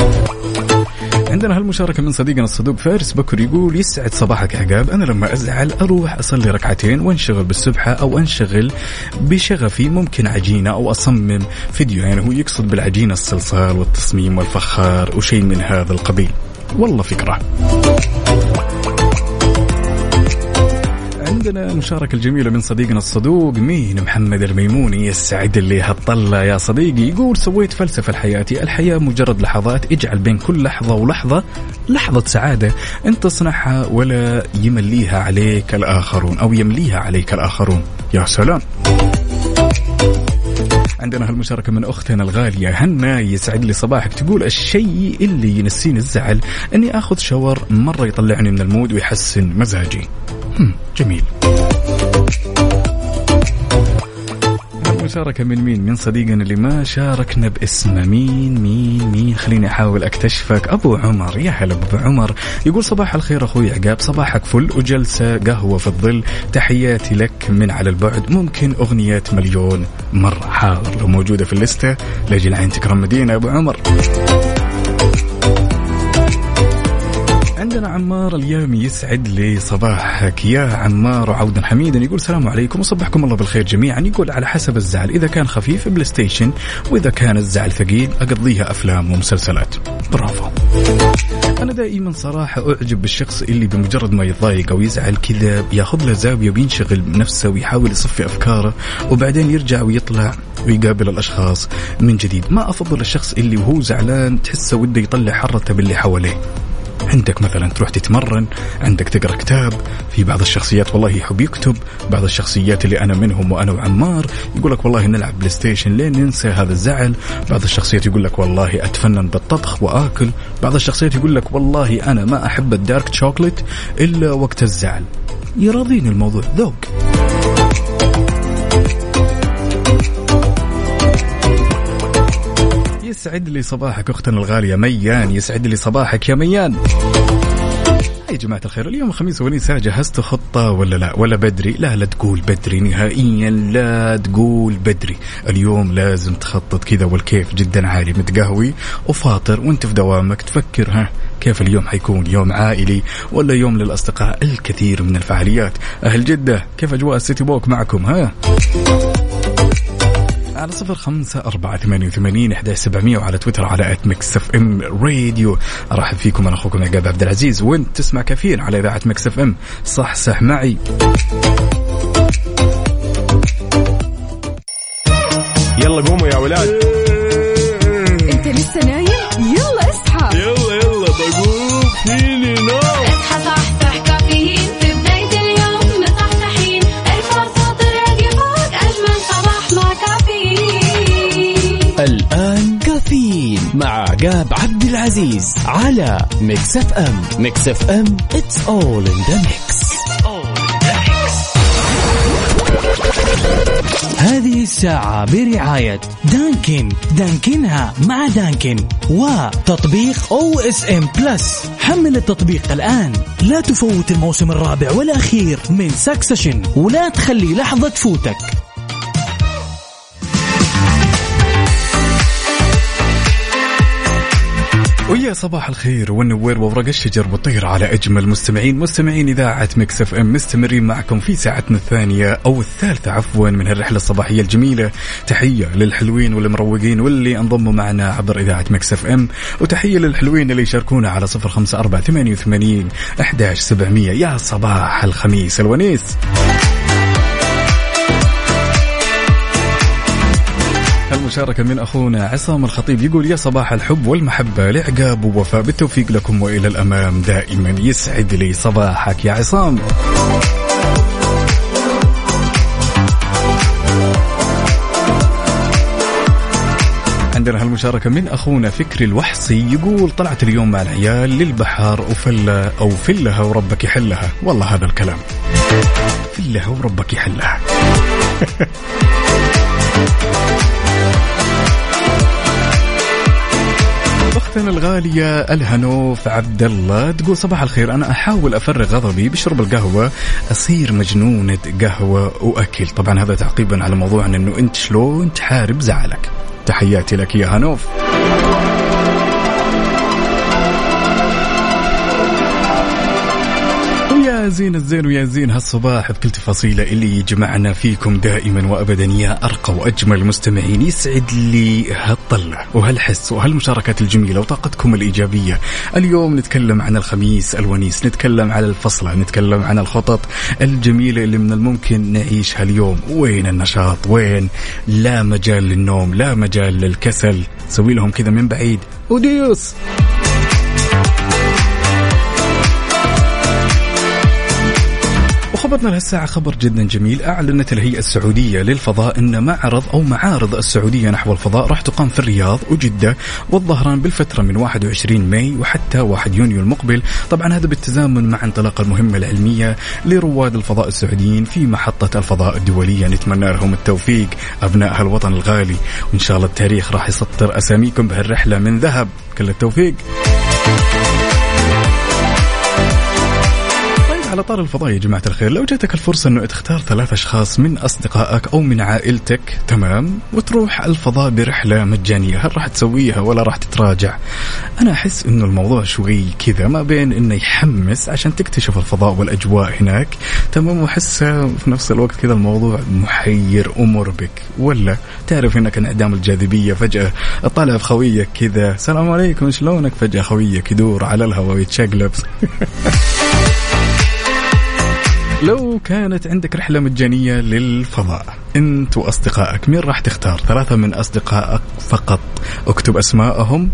E: عندنا هالمشاركة من صديقنا الصدوق فارس بكر يقول يسعد صباحك عقاب. أنا لما أزعل أروح أصلي ركعتين وانشغل بالسبحة أو أنشغل بشغفي. ممكن عجينة أو أصمم فيديو يعني هو يقصد بالعجينة الصلصال والتصميم والفخار وشيء من هذا القبيل. والله فكرة. عندنا مشاركة الجميلة من صديقنا الصدوق مين محمد الميموني يسعد اللي هالطلة يا صديقي. يقول سويت فلسفة لحياتي. الحياة مجرد لحظات اجعل بين كل لحظة ولحظة لحظة سعادة. انت تصنعها ولا يمليها عليك الآخرون أو يمليها عليك الآخرون. يا سلام. عندنا هالمشاركة من أختنا الغالية هنا يسعد لي صباحك. تقول الشيء اللي ينسيني الزعل أني أخذ شاور مرة يطلعني من المود ويحسن مزاجي. جميل. مشاركة من مين؟ من صديقنا اللي ما شاركنا باسمه. مين مين مين؟ خليني أحاول أكتشفك. أبو عمر. يا هلا أبو عمر. يقول صباح الخير أخوي عقاب. صباحك فل وجلسة قهوة في الظل. تحياتي لك من على البعد. ممكن أغنية مليون مرة. حاضر. لو موجودة في الليستة لأجل عين تكرم مدينة. أبو عمر. عندنا عمار اليامي يسعد لي صباحك. يا عمار وعودا حميدا يقول السلام عليكم وصبحكم الله بالخير جميعا. يقول على حسب الزعل إذا كان خفيف PlayStation وإذا كان الزعل ثقيل أقضيها أفلام ومسلسلات. برافو. أنا دائما صراحة أعجب بالشخص اللي بمجرد ما يتضايق أو يزعل كذا ياخذ له زاوية وينشغل بنفسه ويحاول يصفي أفكاره وبعدين يرجع ويطلع ويقابل الأشخاص من جديد. ما أفضل الشخص اللي وهو زعلان تحسه وده يطلع حرته باللي حواليه. عندك مثلا تروح تتمرن عندك تقرأ كتاب في بعض الشخصيات والله يحب يكتب بعض الشخصيات اللي أنا منهم وأنا وعمار يقول لك والله نلعب PlayStation لين ننسى هذا الزعل؟ بعض الشخصيات يقول لك والله أتفنن بالطبخ وآكل بعض الشخصيات يقول لك والله أنا ما أحب ال dark chocolate إلا وقت الزعل. يراضيني الموضوع. ذوق. يسعد لي صباحك أختنا الغالية ميان يسعد لي صباحك يا ميان. يا جماعة الخير اليوم الخميس ونيسا جهزت خطة ولا لا؟ ولا بدري؟ لا لا تقول بدري نهائيا لا تقول بدري. اليوم لازم تخطط كذا والكيف جدا عالي متقهوي وفاطر وانت في دوامك تفكر ها كيف اليوم حيكون؟ يوم عائلي ولا يوم للأصدقاء الكثير من الفعاليات؟ أهل جدة كيف أجواء ال City Walk معكم ها؟ على صفر خمسة أربعة ثمانية وثمانين إحدى سبعمية وعلى تويتر على at Mix FM Radio. أرحب فيكم أنا أخوكم عقاب عبد العزيز. وأنت تسمع كافيين على إذاعة Mix FM. صحصح معي.
A: يلا قوموا يا ولاد.
B: إيه. أنت لسه نايم؟
D: يلا اصحى. يلا يلا بقوم. فيني نام العزيز على Mix FM Mix FM it's all in the mix
J: هذه الساعة برعاية دانكن. دانكنها مع دانكن. وتطبيق أو اس ان بلس حمل التطبيق الآن. لا تفوت الموسم الرابع والأخير من سكسشن ولا تخلي لحظة تفوتك
E: ويا صباح الخير والنوير وورق الشجر والطير على أجمل مستمعين. مستمعين إذاعة مكس إف إم مستمرين معكم في ساعتنا الثانية أو الثالثة عفوا من الرحله الصباحية الجميلة. تحية للحلوين والمروقين واللي انضموا معنا عبر إذاعة مكس إف إم. وتحية للحلوين اللي يشاركونا على صفر خمسة أربعة ثمانية وثمانين إحداش سبعمئه يا صباح الخميس الونيس. المشاركة من أخونا عصام الخطيب يقول يا صباح الحب والمحبة لعقاب ووفاء بالتوفيق لكم وإلى الأمام. دائما يسعد لي صباحك يا عصام. عندنا هالمشاركة من أخونا فكري الوحصي يقول طلعت اليوم مع العيال للبحر وفلة أو فلها وربك يحلها. والله هذا الكلام. فلها وربك يحلها. [laughs] اختنا الغالية الهنوف عبد الله تقول صباح الخير. أنا أحاول أفرغ غضبي بشرب القهوة أصير مجنونة قهوة وأكل. طبعا هذا تعقيبا على موضوع إنه أنت شلون تحارب زعلك. تحياتي لك يا هنوف. ويا زين الزين ويا زين هالصباح بكل تفاصيله اللي يجمعنا فيكم دائما وابدا يا أرقى وأجمل مستمعين يسعد لي هالطله وهالحس وهالمشاركات الجميلة وطاقتكم الإيجابية. اليوم نتكلم عن الخميس الونيس، نتكلم عن الفصله، نتكلم عن الخطط الجميلة اللي من الممكن نعيشها اليوم، وين النشاط؟ وين لا مجال للنوم، لا مجال للكسل، سوي لهم كذا من بعيد adios. وخبرنا لهالساعة خبر جدا جميل. أعلنت الهيئة السعودية للفضاء أن معرض أو معارض السعودية نحو الفضاء راح تقام في الرياض وجدة والظهران بالفترة من 21 ماي وحتى 1 يونيو المقبل. طبعا هذا بالتزامن مع انطلاق المهمة العلمية لرواد الفضاء السعوديين في محطة الفضاء الدولية. نتمنى لهم التوفيق أبناء هالوطن الغالي. وإن شاء الله التاريخ راح يسطر أساميكم بهالرحلة. من ذهب كل التوفيق. على طار الفضاء يا جماعة الخير. لو جاتك الفرصة أنه تختار ثلاث أشخاص من أصدقائك أو من عائلتك تمام وتروح الفضاء برحلة مجانية هل راح تسويها ولا راح تتراجع؟ أنا أحس أنه الموضوع شوي كذا ما بين أنه يحمس عشان تكتشف الفضاء والأجواء هناك تمام وأحس في نفس الوقت كذا الموضوع محير ومربك ولا تعرف أنك انعدام الجاذبية فجأة تطالع في خويك كذا السلام عليكم شلونك؟ فجأة خويك يدور على الهواء ويتشقلب [laughs] لو كانت عندك رحلة مجانية للفضاء انت وأصدقائك مين راح تختار؟ ثلاثة من أصدقائك فقط. اكتب أسماءهم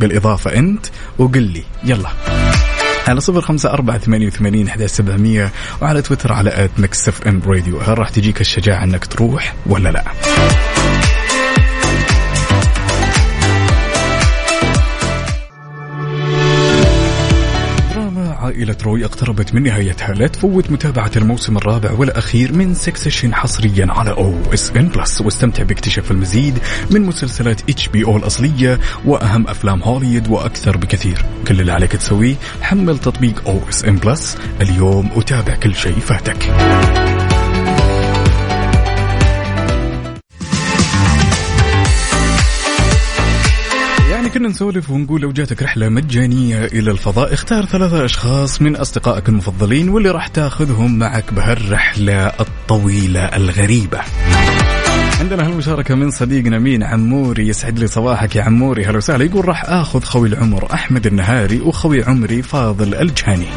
E: بالإضافة أنت وقل لي. يلا. على صفر خمسة أربعة ثمانية وثمانين أحد سبعمية وعلى تويتر على at ميكس إف إم راديو. هل راح تجيك الشجاعة أنك تروح ولا لا؟ عائلة روي اقتربت من نهايتها لا تفوت متابعة الموسم الرابع والأخير من سكسيشن حصريا على أو اس ان بلس واستمتع باكتشاف المزيد من مسلسلات اتش بي أو الأصلية وأهم أفلام هوليوود وأكثر بكثير. كل اللي عليك تسويه حمل تطبيق أو اس ان بلس اليوم وتابع كل شيء فاتك. كنا نسولف ونقول لو جاتك رحلة مجانية إلى الفضاء اختار ثلاثة أشخاص من أصدقائك المفضلين واللي راح تاخذهم معك بهالرحلة الطويلة الغريبة. عندنا هالمشاركة من صديقنا مين؟ عموري يسعد لي صباحك يا عموري. هلا وسهلا. يقول راح آخذ خوي العمر أحمد النهاري وخوي عمري فاضل الجهني.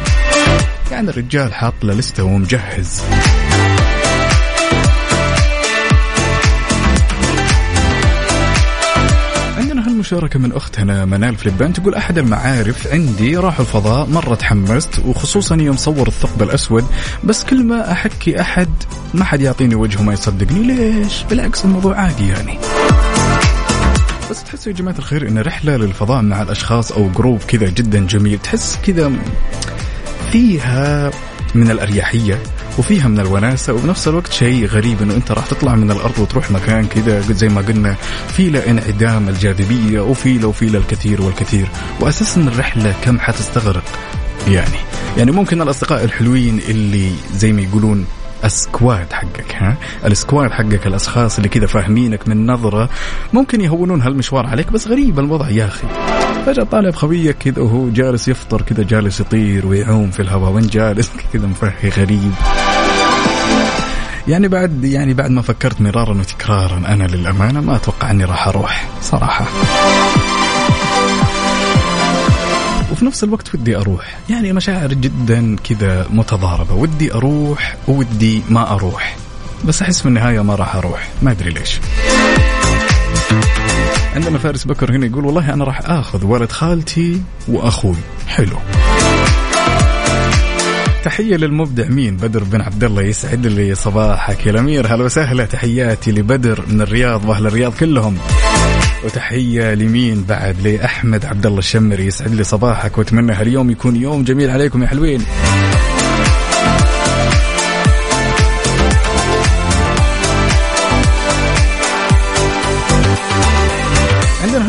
E: يعني الرجال حاط له لستة ومجهز هالمشاركة من أختنا منال فليبان تقول أحد المعارف عندي راحوا الفضاء مرة تحمست وخصوصا يوم صور الثقب الأسود بس كل ما أحكي أحد ما حد يعطيني وجهه ما يصدقني. ليش؟ بالعكس الموضوع عادي يعني. بس تحسوا يا جماعة الخير إن رحلة للفضاء مع الأشخاص أو جروب كذا جدا جميل تحس كذا فيها من الأريحية. وفيها من الوناسة وبنفس الوقت شيء غريب إنه أنت راح تطلع من الأرض وتروح مكان كذا زي ما قلنا في له انعدام الجاذبية وفي له وفي له الكثير والكثير. واساسا الرحلة كم حتستغرق؟ يعني يعني ممكن الأصدقاء الحلوين اللي زي ما يقولون ال squad حقك ها؟ ال squad حقك الأشخاص اللي كذا فاهمينك من نظرة ممكن يهونون هالمشوار عليك بس غريب الوضع يا أخي. فجأة طالع بخويك كذا وهو جالس يفطر كذا جالس يطير ويعوم في الهواء وين جالس؟ [laughs] كذا مفهي غريب. يعني بعد يعني بعد ما فكرت مرارا وتكرارا أنا للأمانة ما أتوقع أني راح أروح صراحة. وفي نفس الوقت ودي أروح. يعني مشاعر جدا كذا متضاربة. ودي أروح ودي ما أروح. بس أحس في النهاية ما راح أروح. ما أدري ليش. عندنا فارس بكر هنا يقول والله أنا راح آخذ ولد خالتي وأخوي. حلو. تحية للمبدع مين؟ بدر بن عبد الله يسعد لي صباحك. يا الأمير هلا وسهلا. تحياتي لبدر من الرياض وأهل الرياض كلهم. وتحية لمين بعد؟ لأحمد عبد الله الشمري يسعد لي صباحك وأتمنى هاليوم يكون يوم جميل عليكم يا حلوين.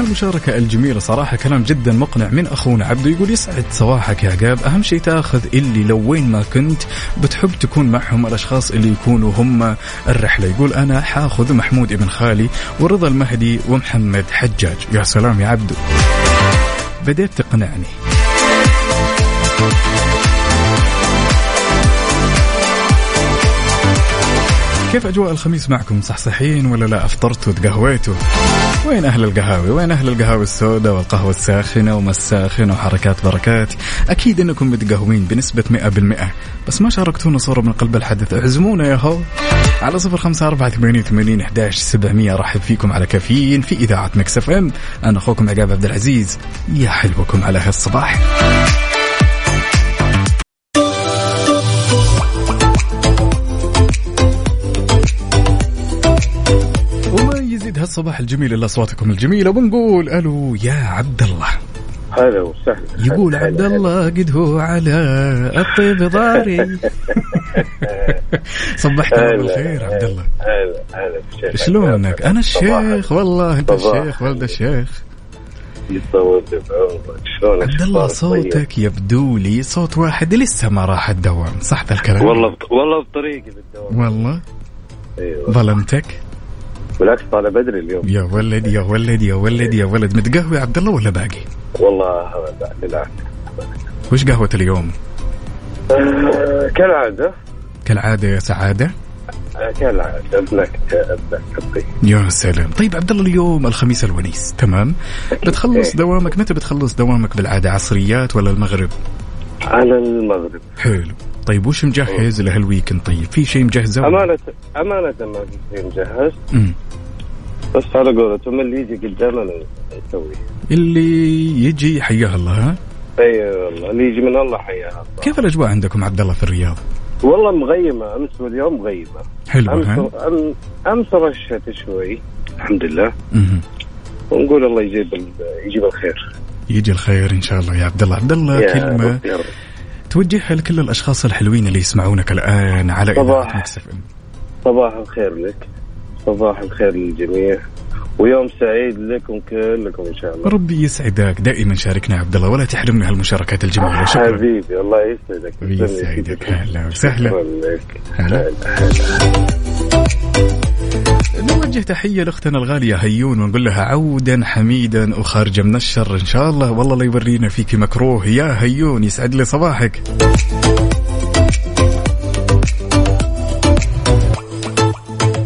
E: عندنا هالمشاركة الجميلة صراحة كلام جدا مقنع من أخونا عبدو يقول يسعد صباحك يا عقاب أهم شيء تأخذ اللي لو وين ما كنت. بتحب تكون معهم الأشخاص اللي يكونوا هم الرحلة. يقول أنا حاخذ محمود ابن خالي ورضا المهدي ومحمد حجاج. يا سلام يا عبدو. بديت تقنعني. كيف أجواء الخميس معكم؟ صحصحين ولا لا؟ أفطرتوا تقهويتوا؟ وين أهل القهاوي؟ وين أهل القهاوي السوداء والقهوة الساخنة وما الساخنة وحركات بركات؟ أكيد إنكم متقهوين بنسبة 100% بس ما شاركتونا صورة من قلب الحدث. اعزمونا يا هو. على صفر خمسة أربعة ثمانية وثمانين أحداش سبعمية. أرحب فيكم على كافيين في إذاعة مكسف أم. أنا أخوكم عقاب عبد العزيز. يا حلوكم على هالصباح. هالصباح الجميل الا اصواتكم الجميله وبنقول ألو يا عبد الله.
K: هلا وسهلا.
E: يقول عبد. الله قد هو على الطيب ضاري. [laughs] صبحت الله
K: هلا،
E: بالخير عبد الله.
K: هلا هلا
E: شلونك؟ أنا الشيخ. والله
K: أنت.
E: الشيخ ولد الشيخ.
K: يطول بعمرك
E: عبد الله؟
K: طيب.
E: صوتك يبدو لي صوت واحد لسه ما راح الدوام صح ذا الكلام؟
K: والله. والله بطريقي بالدوام
E: والله.
K: أيوه
E: ظلمتك؟
K: بالعكس طالع بدري اليوم.
E: يا ولد يا ولد يا ولد يا ولد متقهوي عبد الله ولا باقي؟
K: والله بالعكس.
E: وش قهوة اليوم؟
K: آه، كالعادة.
E: كالعادة يا سعادة؟
K: آه، كالعادة بنكتة
E: يا سلام. طيب عبد الله اليوم الخميس الونيس تمام؟ بتخلص
K: إيه.
E: دوامك؟ متى بتخلص دوامك؟ بالعادة عصريات ولا المغرب؟
K: على المغرب.
E: حلو. طيب وش مجهز لهالويكند طيب في شيء مجهزه ولا؟
K: أمانة أمانة ما في شيء مجهز.
E: مم.
K: بس على قولتهم اللي يجي قدامنا نسويه
E: اللي يجي حياه الله ها؟
K: اي والله اللي يجي من الله حياه الله.
E: كيف الأجواء عندكم عبد الله في الرياض؟
K: والله مغيمة أمس واليوم مغيمة.
E: حلوة
K: أمس
E: ها؟
K: أم أمس رشت شوي الحمد لله.
E: مهم.
K: ونقول الله يجيب يجيب الخير.
E: يجي الخير إن شاء الله يا عبد الله. عبد الله كلمة.
K: رب يا رب.
E: توجهها لكل الأشخاص الحلوين اللي يسمعونك الآن على
K: صباح. صباح الخير لك. صباح الخير للجميع. ويوم سعيد لكم كلكم إن شاء الله.
E: ربي يسعدك. دائما شاركنا يا عبد الله ولا تحرمنا هالمشاركات الجميلة. شكرا.
K: حبيبي الله يسعدك.
E: يسعدك. هلا وسهلا. هلا. نوجه تحية لأختنا الغالية هيون ونقول لها عودا حميدا وخارجة من الشر. إن شاء الله والله لا يورينا فيك مكروه. يا هيون يسعد لي صباحك.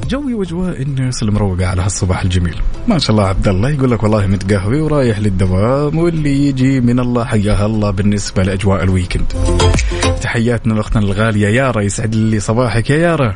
E: جوي وأجواء الناس المروقه على هالصباح الجميل. ما شاء الله عبد الله يقول لك والله متقهوي ورايح للدوام واللي يجي من الله حياها الله بالنسبة لأجواء ال weekend. تحياتنا لأختنا الغالية. يارا يسعد لي صباحك يا يارا.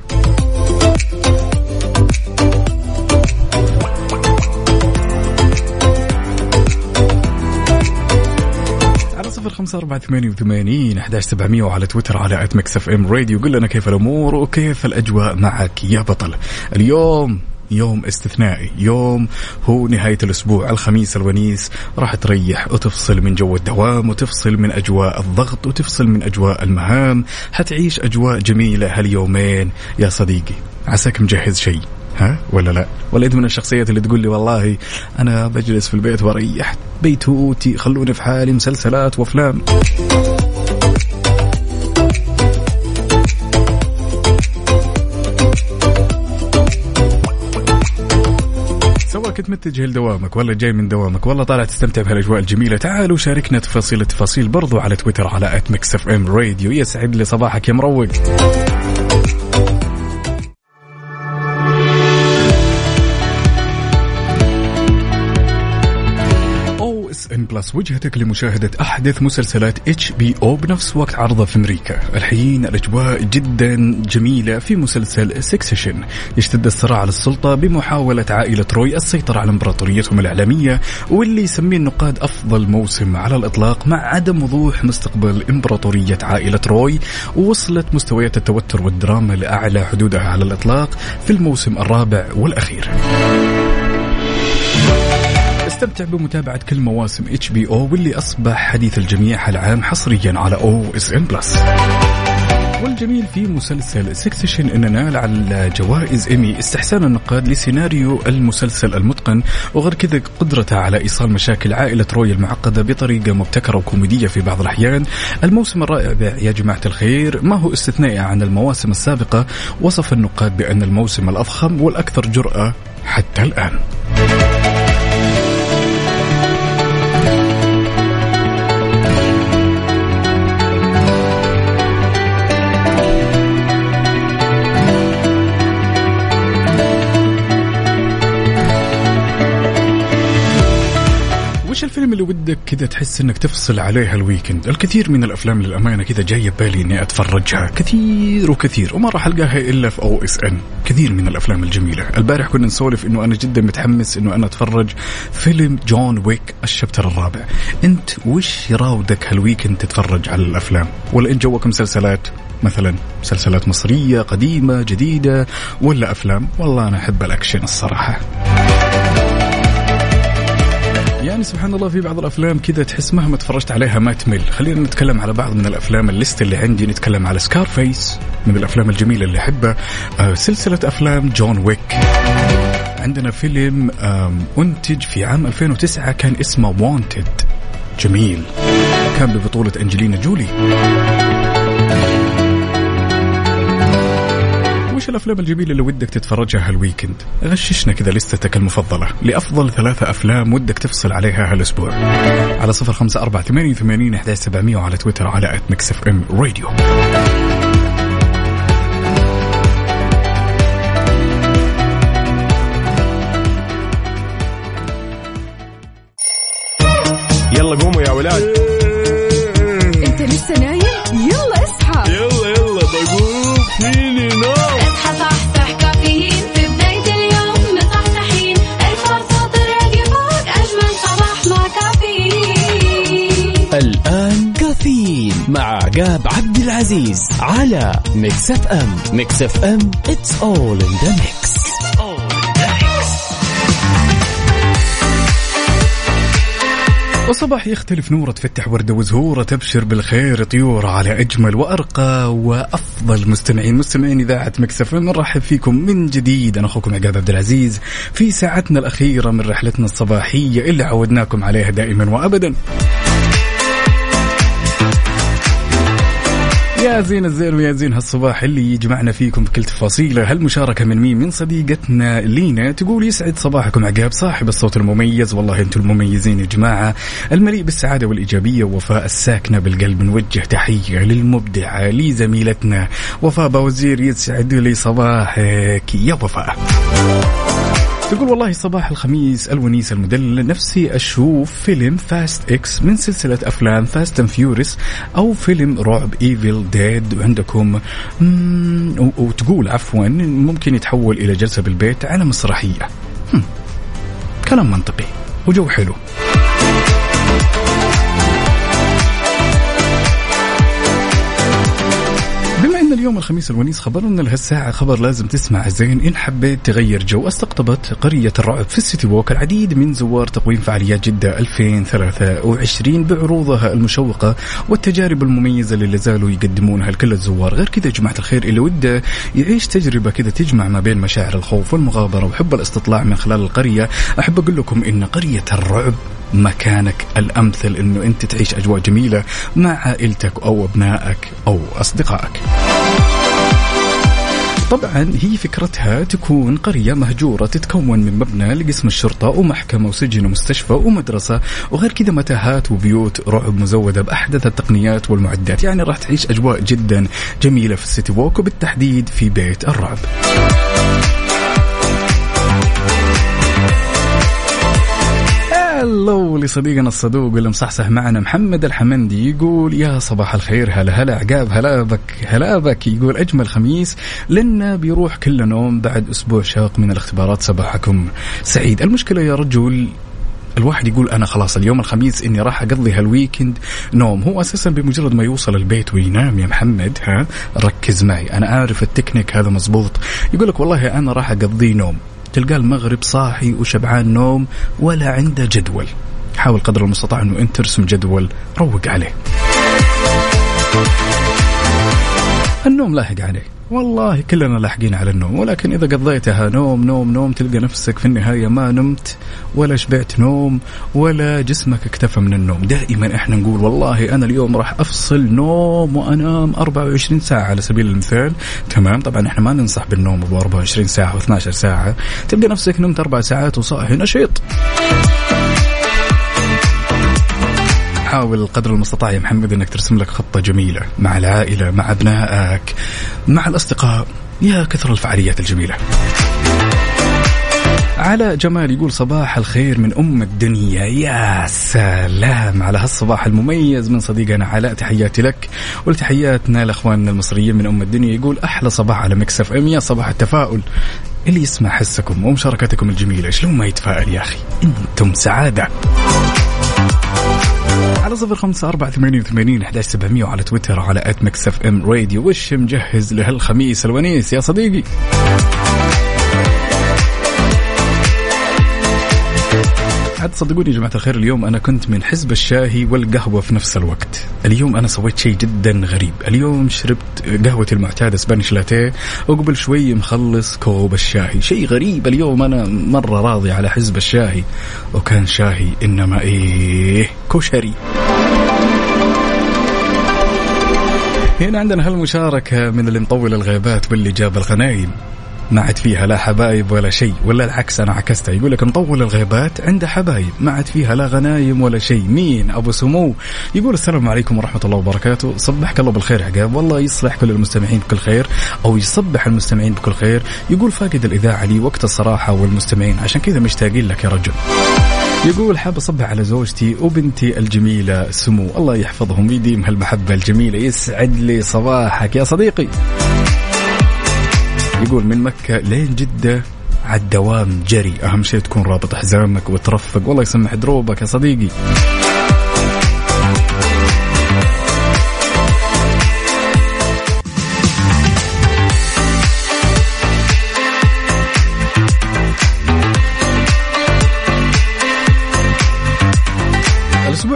E: صفر خمسة أربعة ثمانية وثمانين أحداش سبعمية وعلى تويتر على at ميكس إف إم راديو. قل لنا كيف الأمور وكيف الأجواء معك يا بطل. اليوم يوم استثنائي. يوم هو نهاية الأسبوع. الخميس الونيس راح تريح وتفصل من جو الدوام وتفصل من أجواء الضغط وتفصل من أجواء المهام. حتعيش أجواء جميلة هاليومين يا صديقي. عساك مجهز شيء. ها؟ ولا لا؟ ولا انت من الشخصيات اللي تقول لي والله أنا بجلس في البيت وأريح بيتوتي خلوني في حالي مسلسلات وأفلام. سواء كنت متجه لدوامك ولا جاي من دوامك ولا طالع تستمتع بهالأجواء الجميلة تعالوا شاركنا تفاصيل التفاصيل برضو على تويتر على at ميكس اف ام راديو يسعد لي صباحك يا مروق. بلس وجهتك لمشاهدة أحدث مسلسلات اتش بي أو بنفس وقت عرضه في أمريكا. الحين الأجواء جدا جميلة في مسلسل سكسيشن يشتد الصراع على السلطة بمحاولة عائلة روي السيطرة على إمبراطوريتهم الإعلامية واللي يسميه النقاد أفضل موسم على الإطلاق مع عدم وضوح مستقبل إمبراطورية عائلة روي ووصلت مستويات التوتر والدراما لأعلى حدودها على الإطلاق في الموسم الرابع والأخير. أستمتع بمتابعة كل مواسم اتش بي أو واللي أصبح حديث الجميع العام حصريا على أو اس ان بلس. والجميل في مسلسل سكسيشن انه نال على جوائز ايمي استحسان النقاد لسيناريو المسلسل المتقن وغير كذا قدرته على إيصال مشاكل عائلة روي المعقده بطريقة مبتكرة وكوميدية في بعض الأحيان. الموسم الرائع يا جماعة الخير ما هو استثنائي عن المواسم السابقة وصف النقاد بأن الموسم الافخم والأكثر جرأة حتى الآن. وش الفيلم اللي ودك كذا تحس إنك تفصل عليه ال weekend الكثير من الأفلام للأمانة كذا جاية ببالي إني أتفرجها. كثير وكثير وما راح ألقاها إلا في أو إس إن. كثير من الأفلام الجميلة. البارح كنا نسولف إنه أنا جدا متحمس إنه أنا أتفرج فيلم جون ويك ال chapter الرابع. أنت وش يراودك هال weekend تتفرج على الأفلام؟ ولا إنت جوك مسلسلات؟ مثلا مسلسلات مصرية قديمة جديدة ولا أفلام؟ والله أنا أحب الأكشن الصراحة. يعني سبحان الله في بعض الأفلام كذا تحس مهما تفرجت عليها ما تمل. خلينا نتكلم على بعض من الأفلام ال list اللي عندي. نتكلم على سكارفيس من الأفلام الجميلة اللي أحبها. آه سلسلة أفلام جون ويك عندنا فيلم أنتج في عام 2009 كان اسمه وانتد جميل. كان ببطولة أنجلينا جولي. وش الافلام الجميله اللي ودك تتفرجها هال weekend غششنا كذا list ك المفضله لافضل ثلاثة افلام ودك تفصل عليها هالاسبوع على صفر خمسة أربعة ثمانية وثمانين أحد سبعمية وعلى تويتر على at ميكس اف ام راديو
A: يلا قوموا يا ولاد
B: انت لسه نايم يلا اصحى
A: يلا يلا
C: مع
D: عقاب عبد العزيز على Mix FM Mix FM it's all in the mix.
E: وصباح يختلف نوره تفتح وردة وزهورة تبشر بالخير طيور على أجمل وأرقى. وأفضل مستمعين مستمعين إذاعة Mix FM نرحب فيكم من جديد. أنا أخوكم عقاب عبد العزيز. في ساعتنا الأخيرة من رحلتنا الصباحية اللي عودناكم عليها دائما وأبدا. يا زين الزين ويا زين هالصباح اللي يجمعنا فيكم بكل تفاصيله. هالمشاركة من مين؟ من صديقتنا لينا تقول يسعد صباحكم عقاب صاحب الصوت المميز. والله أنتم المميزين يا جماعة. المليء بالسعادة والإيجابية ووفاء الساكنة بالقلب نوجه تحية للمبدعة لزميلتنا وفاء بوزير يسعد لي صباحك. يا وفاء. تقول والله صباح الخميس الونيس المدلل نفسي أشوف فيلم Fast X من سلسلة أفلام Fast and Furious أو فيلم رعب Evil Dead وعندكم وتقول عفوا ممكن يتحول إلى جلسة بالبيت على مسرحية. هم، كلام منطقي وجو حلو. إن اليوم الخميس الونيس خبرنا لهالساعة خبر لازم تسمع. زين إن حبيت تغير جو استقطبت قرية الرعب في ال City Walk العديد من زوار تقويم فعاليات جدة 2023 بعروضها المشوقة والتجارب المميزة اللي لازالوا يقدمونها لكل الزوار. غير كذا جماعة الخير اللي ودة يعيش تجربة كذا تجمع ما بين مشاعر الخوف والمغامرة وحب الاستطلاع من خلال القرية. أحب أقول لكم إن قرية الرعب مكانك الأمثل أنه أنت تعيش أجواء جميلة مع عائلتك أو أبنائك أو أصدقائك. طبعا هي فكرتها تكون قرية مهجورة تتكون من مبنى لقسم الشرطة ومحكمة وسجن ومستشفى ومدرسة وغير كذا متاهات وبيوت رعب مزودة بأحدث التقنيات والمعدات. يعني راح تعيش أجواء جدا جميلة في السيتي ووك وبالتحديد في بيت الرعب. هلو لصديقنا الصدوق اللي مصحصح معنا محمد الحمندي. يقول يا صباح الخير هلا هلا عقاب هلا بك هلا بك. يقول أجمل خميس لنا بيروح كل نوم بعد أسبوع شاق من الاختبارات صباحكم. سعيد المشكلة يا رجل الواحد يقول أنا خلاص اليوم الخميس إني راح أقضي هال weekend نوم. هو أساسا بمجرد ما يوصل البيت وينام يا محمد ها؟ ركز معي أنا عارف التكنيك هذا مزبوط يقول لك والله أنا راح اقضيه نوم. تلقاه المغرب صاحي وشبعان نوم ولا عنده جدول. حاول قدر المستطاع إنه انت ترسم جدول روق عليه. النوم لاحق عليه. والله كلنا لاحقين على النوم ولكن إذا قضيتها نوم نوم نوم تلقى نفسك في النهاية ما نمت ولا شبعت نوم ولا جسمك اكتفى من النوم. دائما إحنا نقول والله أنا اليوم راح أفصل نوم وأنام 24 ساعة على سبيل المثال. تمام؟ طبعا إحنا ما ننصح بالنوم ب 24 ساعة و12 ساعة. تلقى نفسك نمت أربع ساعات وصاحي نشيط. حاول قدر المستطاع يا محمد إنك ترسم لك خطة جميلة مع العائلة مع أبنائك مع الأصدقاء يا كثر الفعاليات الجميلة. على جمال يقول صباح الخير من أم الدنيا. يا سلام على هالصباح المميز من صديقنا علاء تحياتي لك. ولتحياتنا لأخواننا المصريين من أم الدنيا. يقول أحلى صباح على Mix FM. يا صباح التفاؤل. اللي يسمع حسكم ومشاركتكم الجميلة شلون ما يتفائل يا أخي؟ أنتم سعادة. على صفر خمسة أربعة ثمانية وثمانين أحداش سبعمية وعلى تويتر على at Mix FM Radio. وش مجهز لهالخميس الونيس يا صديقي؟ عاد صدقوني يا جماعة الخير اليوم أنا كنت من حزب الشاهي والقهوة في نفس الوقت. اليوم أنا سويت شيء جدا غريب. اليوم شربت قهوتي المعتادة Spanish latte وقبل شوي مخلص كوب الشاهي. شيء غريب اليوم أنا مرة راضي على حزب الشاهي. وكان شاهي إنما إيه؟ كشري. هنا عندنا هالمشاركة من اللي مطول الغيبات واللي جاب الغنايم. ما عاد فيها لا حبايب ولا شيء ولا العكس أنا عكستها يقول لك مطول الغيبات عنده حبايب ما عاد فيها لا غنايم ولا شيء. مين؟ أبو سمو. يقول السلام عليكم ورحمة الله وبركاته. صبحك الله بالخير عقاب. والله يصلح كل المستمعين بكل خير أو يصبح المستمعين بكل خير. يقول فاقد الإذاعة لي وقت الصراحة والمستمعين. عشان كذا مشتاقين لك يا رجل. يقول حاب أصبح على زوجتي وبنتي الجميلة سمو. الله يحفظهم ويديم هالمحبه الجميلة. يسعد لي صباحك يا صديقي. يقول من مكة لين جدة على الدوام جري. أهم شيء تكون رابط حزامك وترفق. والله يسمح دروبك يا صديقي.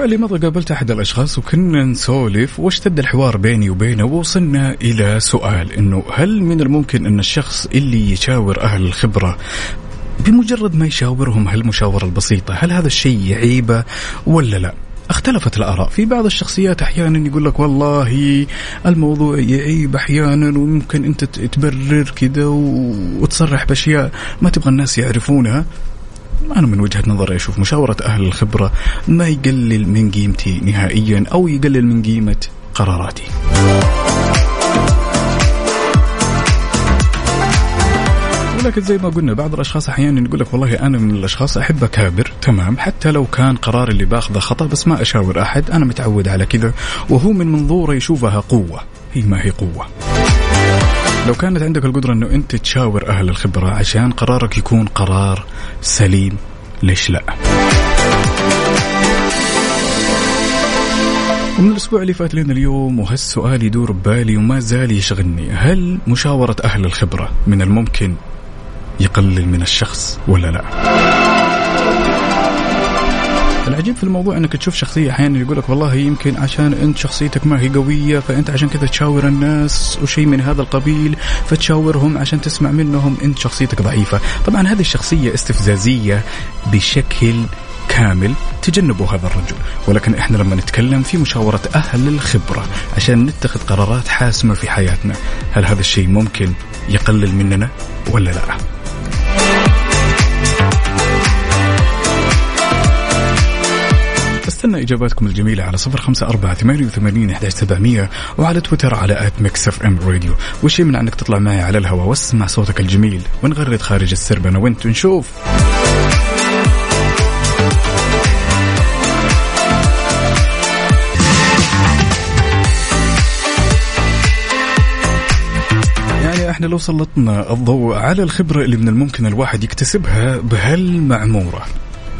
E: اللي مضى قابلت أحد الأشخاص وكنا نسولف واشتد الحوار بيني وبينه ووصلنا إلى سؤال إنه هل من الممكن أن الشخص اللي يشاور أهل الخبرة بمجرد ما يشاورهم هالمشاورة البسيطة هل هذا الشيء يعيبه ولا لا؟ اختلفت الآراء. في بعض الشخصيات أحيانا يقول لك والله الموضوع يعيب أحيانا وممكن أنت تبرر كذا وتصرح بأشياء ما تبغى الناس يعرفونها. أنا من وجهة نظري أشوف مشاورة أهل الخبرة ما يقلل من قيمتي نهائيا أو يقلل من قيمة قراراتي. ولكن زي ما قلنا بعض الأشخاص أحيانا يقول لك والله أنا من الأشخاص أحب أكابر تمام حتى لو كان قرار اللي باخذه خطأ بس ما أشاور أحد أنا متعود على كذا وهو من منظوره يشوفها قوة هي ما هي قوة. لو كانت عندك القدرة أنه أنت تشاور أهل الخبرة عشان قرارك يكون قرار سليم ليش لا؟ ومن الأسبوع اللي فات لنا اليوم وهالسؤال يدور ببالي وما زال يشغلني. هل مشاورة أهل الخبرة من الممكن يقلل من الشخص ولا لا؟ العجيب في الموضوع إنك تشوف شخصية أحيانا يقول لك والله يمكن عشان أنت شخصيتك ما هي قوية فأنت عشان كذا تشاور الناس وشيء من هذا القبيل فتشاورهم عشان تسمع منهم أنت شخصيتك ضعيفة، طبعا هذه الشخصية استفزازية بشكل كامل تجنبوا هذا الرجل. ولكن إحنا لما نتكلم في مشاورة أهل الخبرة عشان نتخذ قرارات حاسمة في حياتنا هل هذا الشيء ممكن يقلل مننا ولا لا؟ استنى إجاباتكم الجميلة على صفر خمسة أربعة ثمانية وثمانين سبعمية وعلى تويتر على at Mix FM Radio. وش يمنع أنك تطلع معي على الهواء واسمع صوتك الجميل. ونغرد خارج السرب أنا وأنت ونشوف. يعني إحنا لو سلطنا الضوء على الخبرة اللي من الممكن الواحد يكتسبها بهالمعمورة.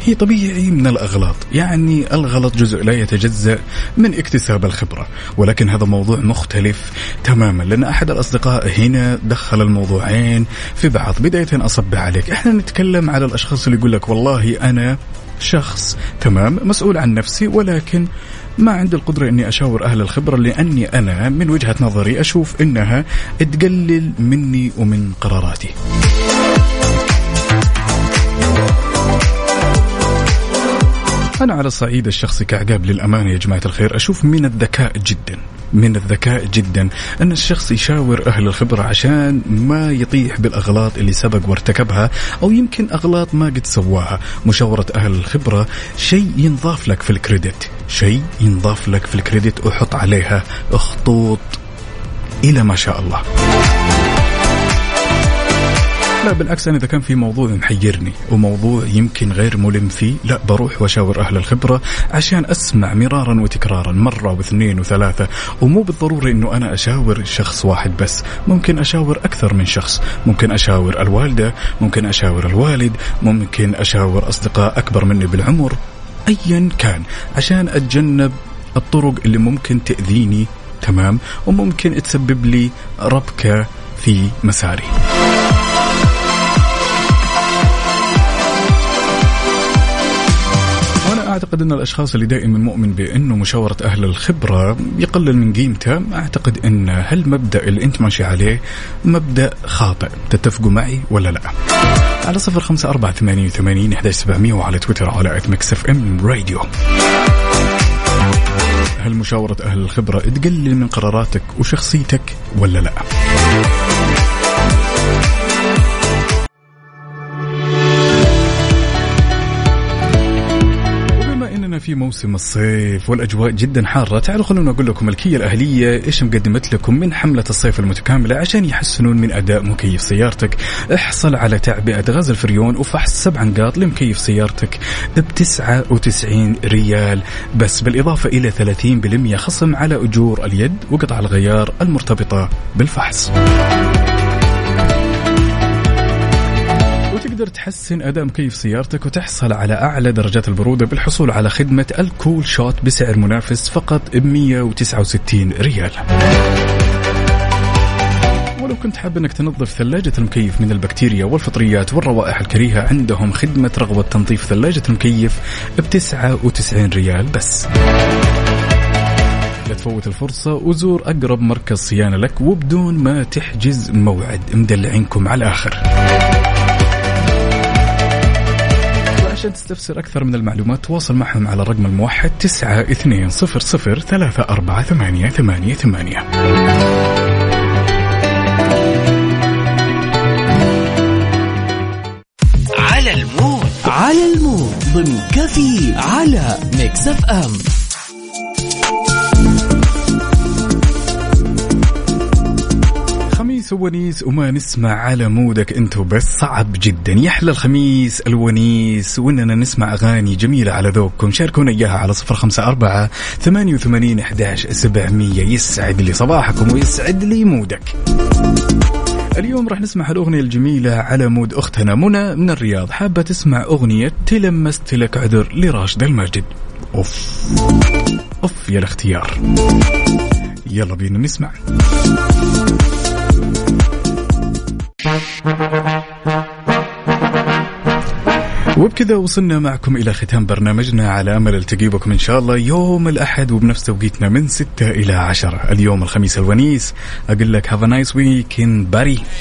E: هي طبيعي من الأغلاط. يعني الغلط جزء لا يتجزأ من اكتساب الخبرة. ولكن هذا موضوع مختلف تماما. لأن أحد الأصدقاء هنا دخل الموضوعين في بعض. بداية أصب عليك. إحنا نتكلم على الأشخاص اللي يقول لك والله أنا شخص تمام مسؤول عن نفسي ولكن ما عندي القدرة إني أشاور أهل الخبرة لأني أنا من وجهة نظري أشوف إنها تقلل مني ومن قراراتي. أنا على الصعيد الشخصي كعقاب للأمانة يا جماعة الخير أشوف من الذكاء جدا من الذكاء جدا أن الشخص يشاور أهل الخبرة عشان ما يطيح بالأغلاط اللي سبق وارتكبها أو يمكن أغلاط ما قد سواها. مشاورة أهل الخبرة شيء ينضاف لك في الكريدت شيء ينضاف لك في الكريدت وحط عليها خطوط إلى ما شاء الله. لا بالعكس أنا إذا كان في موضوع محيرني وموضوع يمكن غير ملم فيه لا بروح وأشاور أهل الخبرة عشان أسمع مرارا وتكرارا مرة واثنين وثلاثة. ومو بالضروره إنه أنا أشاور شخص واحد بس ممكن أشاور أكثر من شخص. ممكن أشاور الوالدة ممكن أشاور الوالد ممكن أشاور أصدقاء أكبر مني بالعمر ايا كان عشان أتجنب الطرق اللي ممكن تأذيني تمام؟ وممكن تسبب لي ربكة في مساري. أعتقد أن الأشخاص اللي دائما مؤمن بأنه مشاورة أهل الخبرة يقلل من قيمته. أعتقد أن هالمبدا اللي أنت ماشي عليه مبدأ خاطئ. تتفقوا معي ولا لا؟ على صفر خمسة أربعة ثمانية وثمانين إحداش سبعمية وعلى تويتر على at FM Radio هل مشاورة أهل الخبرة تقلل من قراراتك وشخصيتك ولا لا؟ في موسم الصيف والأجواء جدا حارة. تعالوا خلونا أقول لكم الكيا الأهلية إيش مقدمت لكم من حملة الصيف المتكاملة عشان يحسنون من أداء مكيف سيارتك. احصل على تعبئه غاز الفريون وفحص سبع نقاط لمكيف سيارتك ب 99 ريال. بس بالإضافة إلى 30% خصم على أجور اليد وقطع الغيار المرتبطة بالفحص. تقدر تحسن أداء مكيف سيارتك وتحصل على أعلى درجات البرودة بالحصول على خدمة ال Cool Shot بسعر منافس فقط ب 169 ريال. ولو كنت حاب إنك تنظف ثلاجة المكيف من البكتيريا والفطريات والروائح الكريهة عندهم خدمة رغوة تنظيف ثلاجة المكيف ب 99 ريال بس. لا تفوت الفرصة وزور أقرب مركز صيانة لك وبدون ما تحجز موعد مدلعينكم على الآخر. عشان تستفسر أكثر من المعلومات تواصل معهم على الرقم الموحد تسعة اثنين صفر صفر ثلاثة أربعة ثمانية ثمانية ثمانية.
D: على ال mood. على ال mood. ضمن كفي على Mix
E: FM. ونيس وما نسمع على mood ك انت بس صعب جدا. يحلى الخميس الونيس وإننا نسمع أغاني جميلة على ذوقكم. شاركونا إياها على صفر خمسة أربعة ثمانية وثمانين احداش سبعمية. يسعد لي صباحكم ويسعد لي mood ك. اليوم راح نسمع الأغنية الجميلة على مود أختنا منى من الرياض. حابة تسمع أغنية تلمست لك عذر لراشد الماجد أوف. أوف يا الاختيار. يلا بينا نسمع. وبكذا وصلنا معكم إلى ختام برنامجنا على أمل التقي بكم إن شاء الله يوم الأحد وبنفس توقيتنا من 6 إلى 10 اليوم الخميس الونيس. أقول لك هاف نايس ويك إن باري